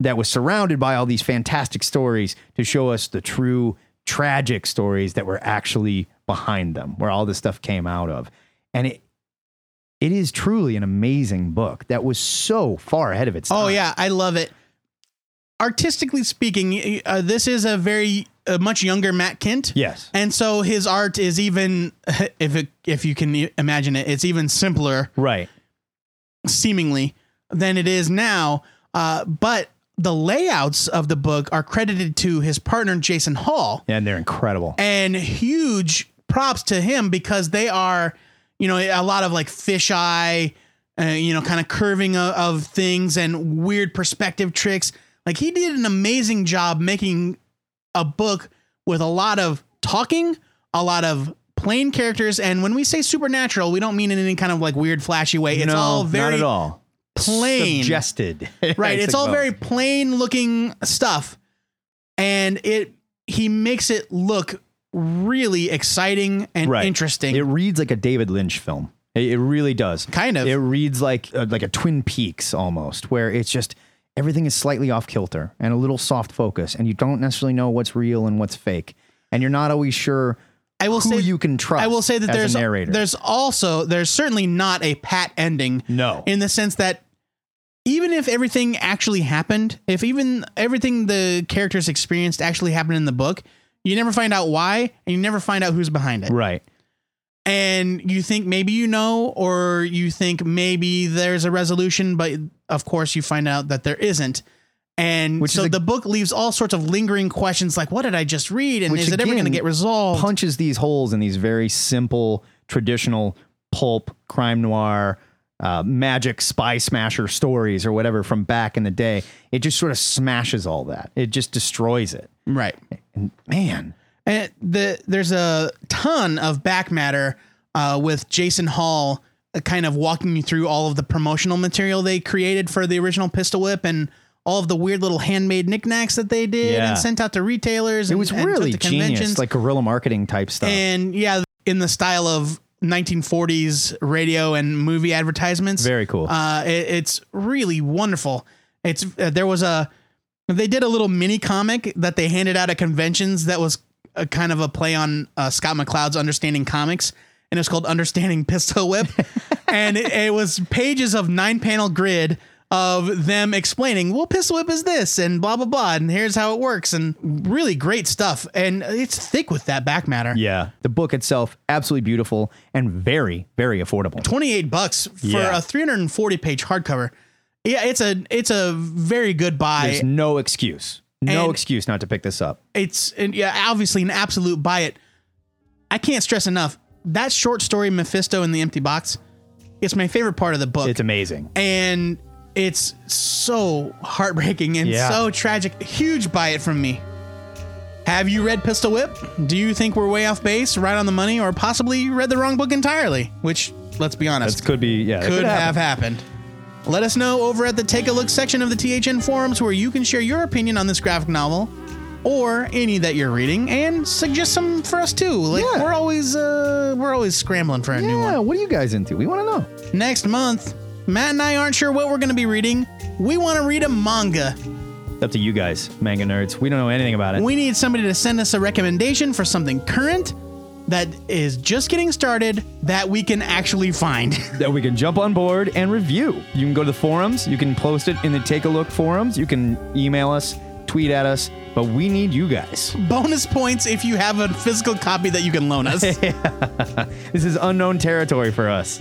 that was surrounded by all these fantastic stories to show us the true tragic stories that were actually behind them, where all this stuff came out of. And it it is truly an amazing book that was so far ahead of its time. Oh yeah, I love it. Artistically speaking, uh, this is a very a much younger Matt Kindt. Yes. and so his art is even if it, if you can imagine it, it's even simpler Right. seemingly than it is now. Uh, but the layouts of the book are credited to his partner Jason Hall, Yeah, And they're incredible. and huge props to him because they are, you know, a lot of like fisheye, uh, you know, kind of curving of, of things and weird perspective tricks. Like he did an amazing job making a book with a lot of talking, a lot of plain characters. And when we say supernatural, we don't mean in any kind of like weird, flashy way. It's no, all very not at all. Plain. Suggested. right it's all very plain looking stuff and it he makes it look really exciting and Right. interesting It reads like a David Lynch film. It, it really does. Kind of. It reads like uh, like a Twin Peaks almost, where it's just everything is slightly off kilter and a little soft focus, and you don't necessarily know what's real and what's fake, and you're not always sure. I will who say you can trust. I will say that there's a narrator. there's also there's certainly not a pat ending no. in the sense that even if everything actually happened, if even everything the characters experienced actually happened in the book, you never find out why and you never find out who's behind it. right. and you think maybe you know, or you think maybe there's a resolution, but of course you find out that there isn't. And Which so a- the book leaves all sorts of lingering questions like, what did I just read? And is it ever going to get resolved? Punches these holes in these very simple, traditional pulp crime noir. Uh, magic spy smasher stories or whatever from back in the day. It just sort of smashes all that. It just destroys it. right. And man, And the there's a ton of back matter uh, with Jason Hall uh, kind of walking you through all of the promotional material they created for the original Pistolwhip and all of the weird little handmade knickknacks that they did Yeah. and sent out to retailers. It and, was and really to genius, conventions. like guerrilla marketing type stuff. and yeah, in the style of 1940s radio and movie advertisements. Very cool. Uh, it, it's really wonderful. It's uh, there was a they did a little mini comic that they handed out at conventions that was a kind of a play on uh, Scott McCloud's Understanding Comics, and it was called Understanding Pistolwhip, and it, it was pages of nine panel grid of them explaining, well, Pistolwhip is this, and blah blah blah, and here's how it works, and really great stuff, and it's thick with that back matter. yeah, the book itself absolutely beautiful and very, very affordable. 28 bucks for Yeah. a 340 page hardcover. Yeah, it's a it's a very good buy. There's no excuse, no And- excuse not to pick this up. it's and yeah, obviously an absolute buy it. I can't stress enough that short story Mephisto in the empty box. It's my favorite part of the book. It's amazing. and it's so heartbreaking and Yeah. so tragic. Huge buy it from me. Have you read Pistolwhip? Do you think we're way off base, right on the money, or possibly you read the wrong book entirely? Which, let's be honest, This could be, yeah, that could happen. have happened. Let us know over at the Take a Look section of the THN forums where you can share your opinion on this graphic novel or any that you're reading and suggest some for us too. Like Yeah. we're always uh we're always scrambling for a new one. Yeah, what are you guys into? We want to know. Next month, Matt and I aren't sure what we're going to be reading. We want to read a manga. It's up to you guys, manga nerds. We don't know anything about it. We need somebody to send us a recommendation for something current that is just getting started that we can actually find. that we can jump on board and review. You can go to the forums. You can post it in the Take a Look forums. You can email us, tweet at us, but we need you guys. Bonus points if you have a physical copy that you can loan us. This is unknown territory for us.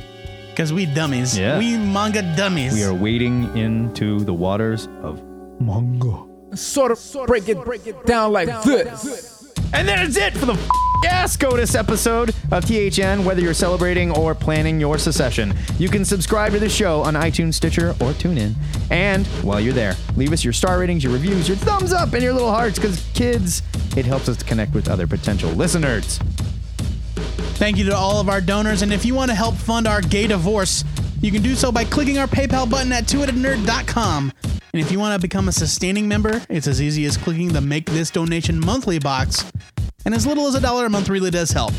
Because we dummies. Yeah. We manga dummies. We are wading into the waters of manga. Sort of break it, break it down like this. And that is it for the f- yeah, SCOTUS episode of THN. Whether you're celebrating or planning your secession, you can subscribe to the show on iTunes, Stitcher, or TuneIn. And while you're there, leave us your star ratings, your reviews, your thumbs up, and your little hearts, because kids, it helps us to connect with other potential listeners. Thank you to all of our donors. And if you want to help fund our gay divorce, you can do so by clicking our PayPal button at twoheadednerd.com. And if you want to become a sustaining member, it's as easy as clicking the Make This Donation Monthly box. And as little as a dollar a month really does help.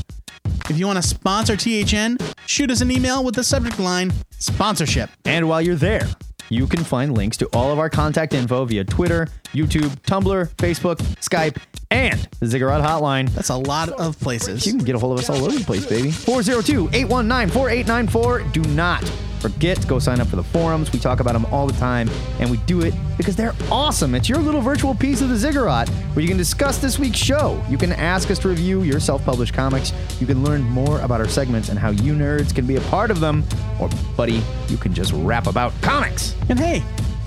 If you want to sponsor THN, shoot us an email with the subject line sponsorship. And while you're there, you can find links to all of our contact info via Twitter, YouTube, Tumblr, Facebook, Skype, and the Ziggurat hotline. That's a lot of places. You can get a hold of us all over the place, baby. 402 819 4894. Do not forget to go sign up for the forums. We talk about them all the time, and we do it because they're awesome. It's your little virtual piece of the Ziggurat where you can discuss this week's show. You can ask us to review your self published comics. You can learn more about our segments and how you nerds can be a part of them. Or, buddy, you can just rap about comics. And hey,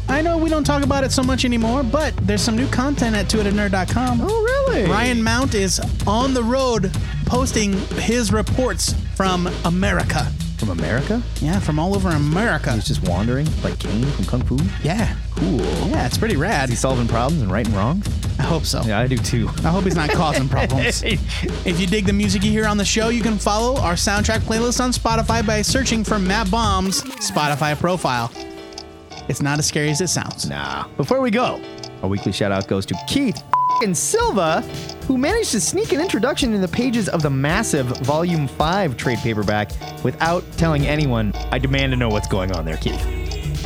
I know we don't talk about it so much anymore, but there's some new content at twoheadednerd.com. Oh, oh, really? Ryan Mount is on the road posting his reports from America. From America? Yeah, from all over America. He's just wandering like Caine from Kung Fu. Yeah. Cool. Yeah, it's pretty rad. Is he solving problems and righting wrongs? I hope so. Yeah, I do too. I hope he's not causing problems. if you dig the music you hear on the show, you can follow our soundtrack playlist on Spotify by searching for Matt Bomb's Spotify profile. It's not as scary as it sounds. Nah. Before we go, our weekly shout out goes to Keith and Silva, who managed to sneak an introduction in the pages of the massive Volume 5 trade paperback without telling anyone. I demand to know what's going on there, Keith.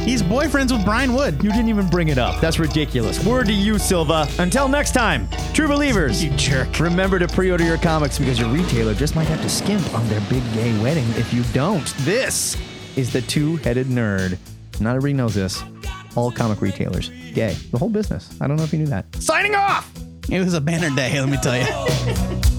He's boyfriends with Brian Wood. You didn't even bring it up. That's ridiculous. Word to you, Silva. Until next time, true believers. You jerk. Remember to pre order your comics because your retailer just might have to skimp on their big gay wedding if you don't. This is the two headed nerd. Not everybody knows this. All comic retailers, gay. The whole business. I don't know if you knew that. Signing off! It was a banner day, let me tell you.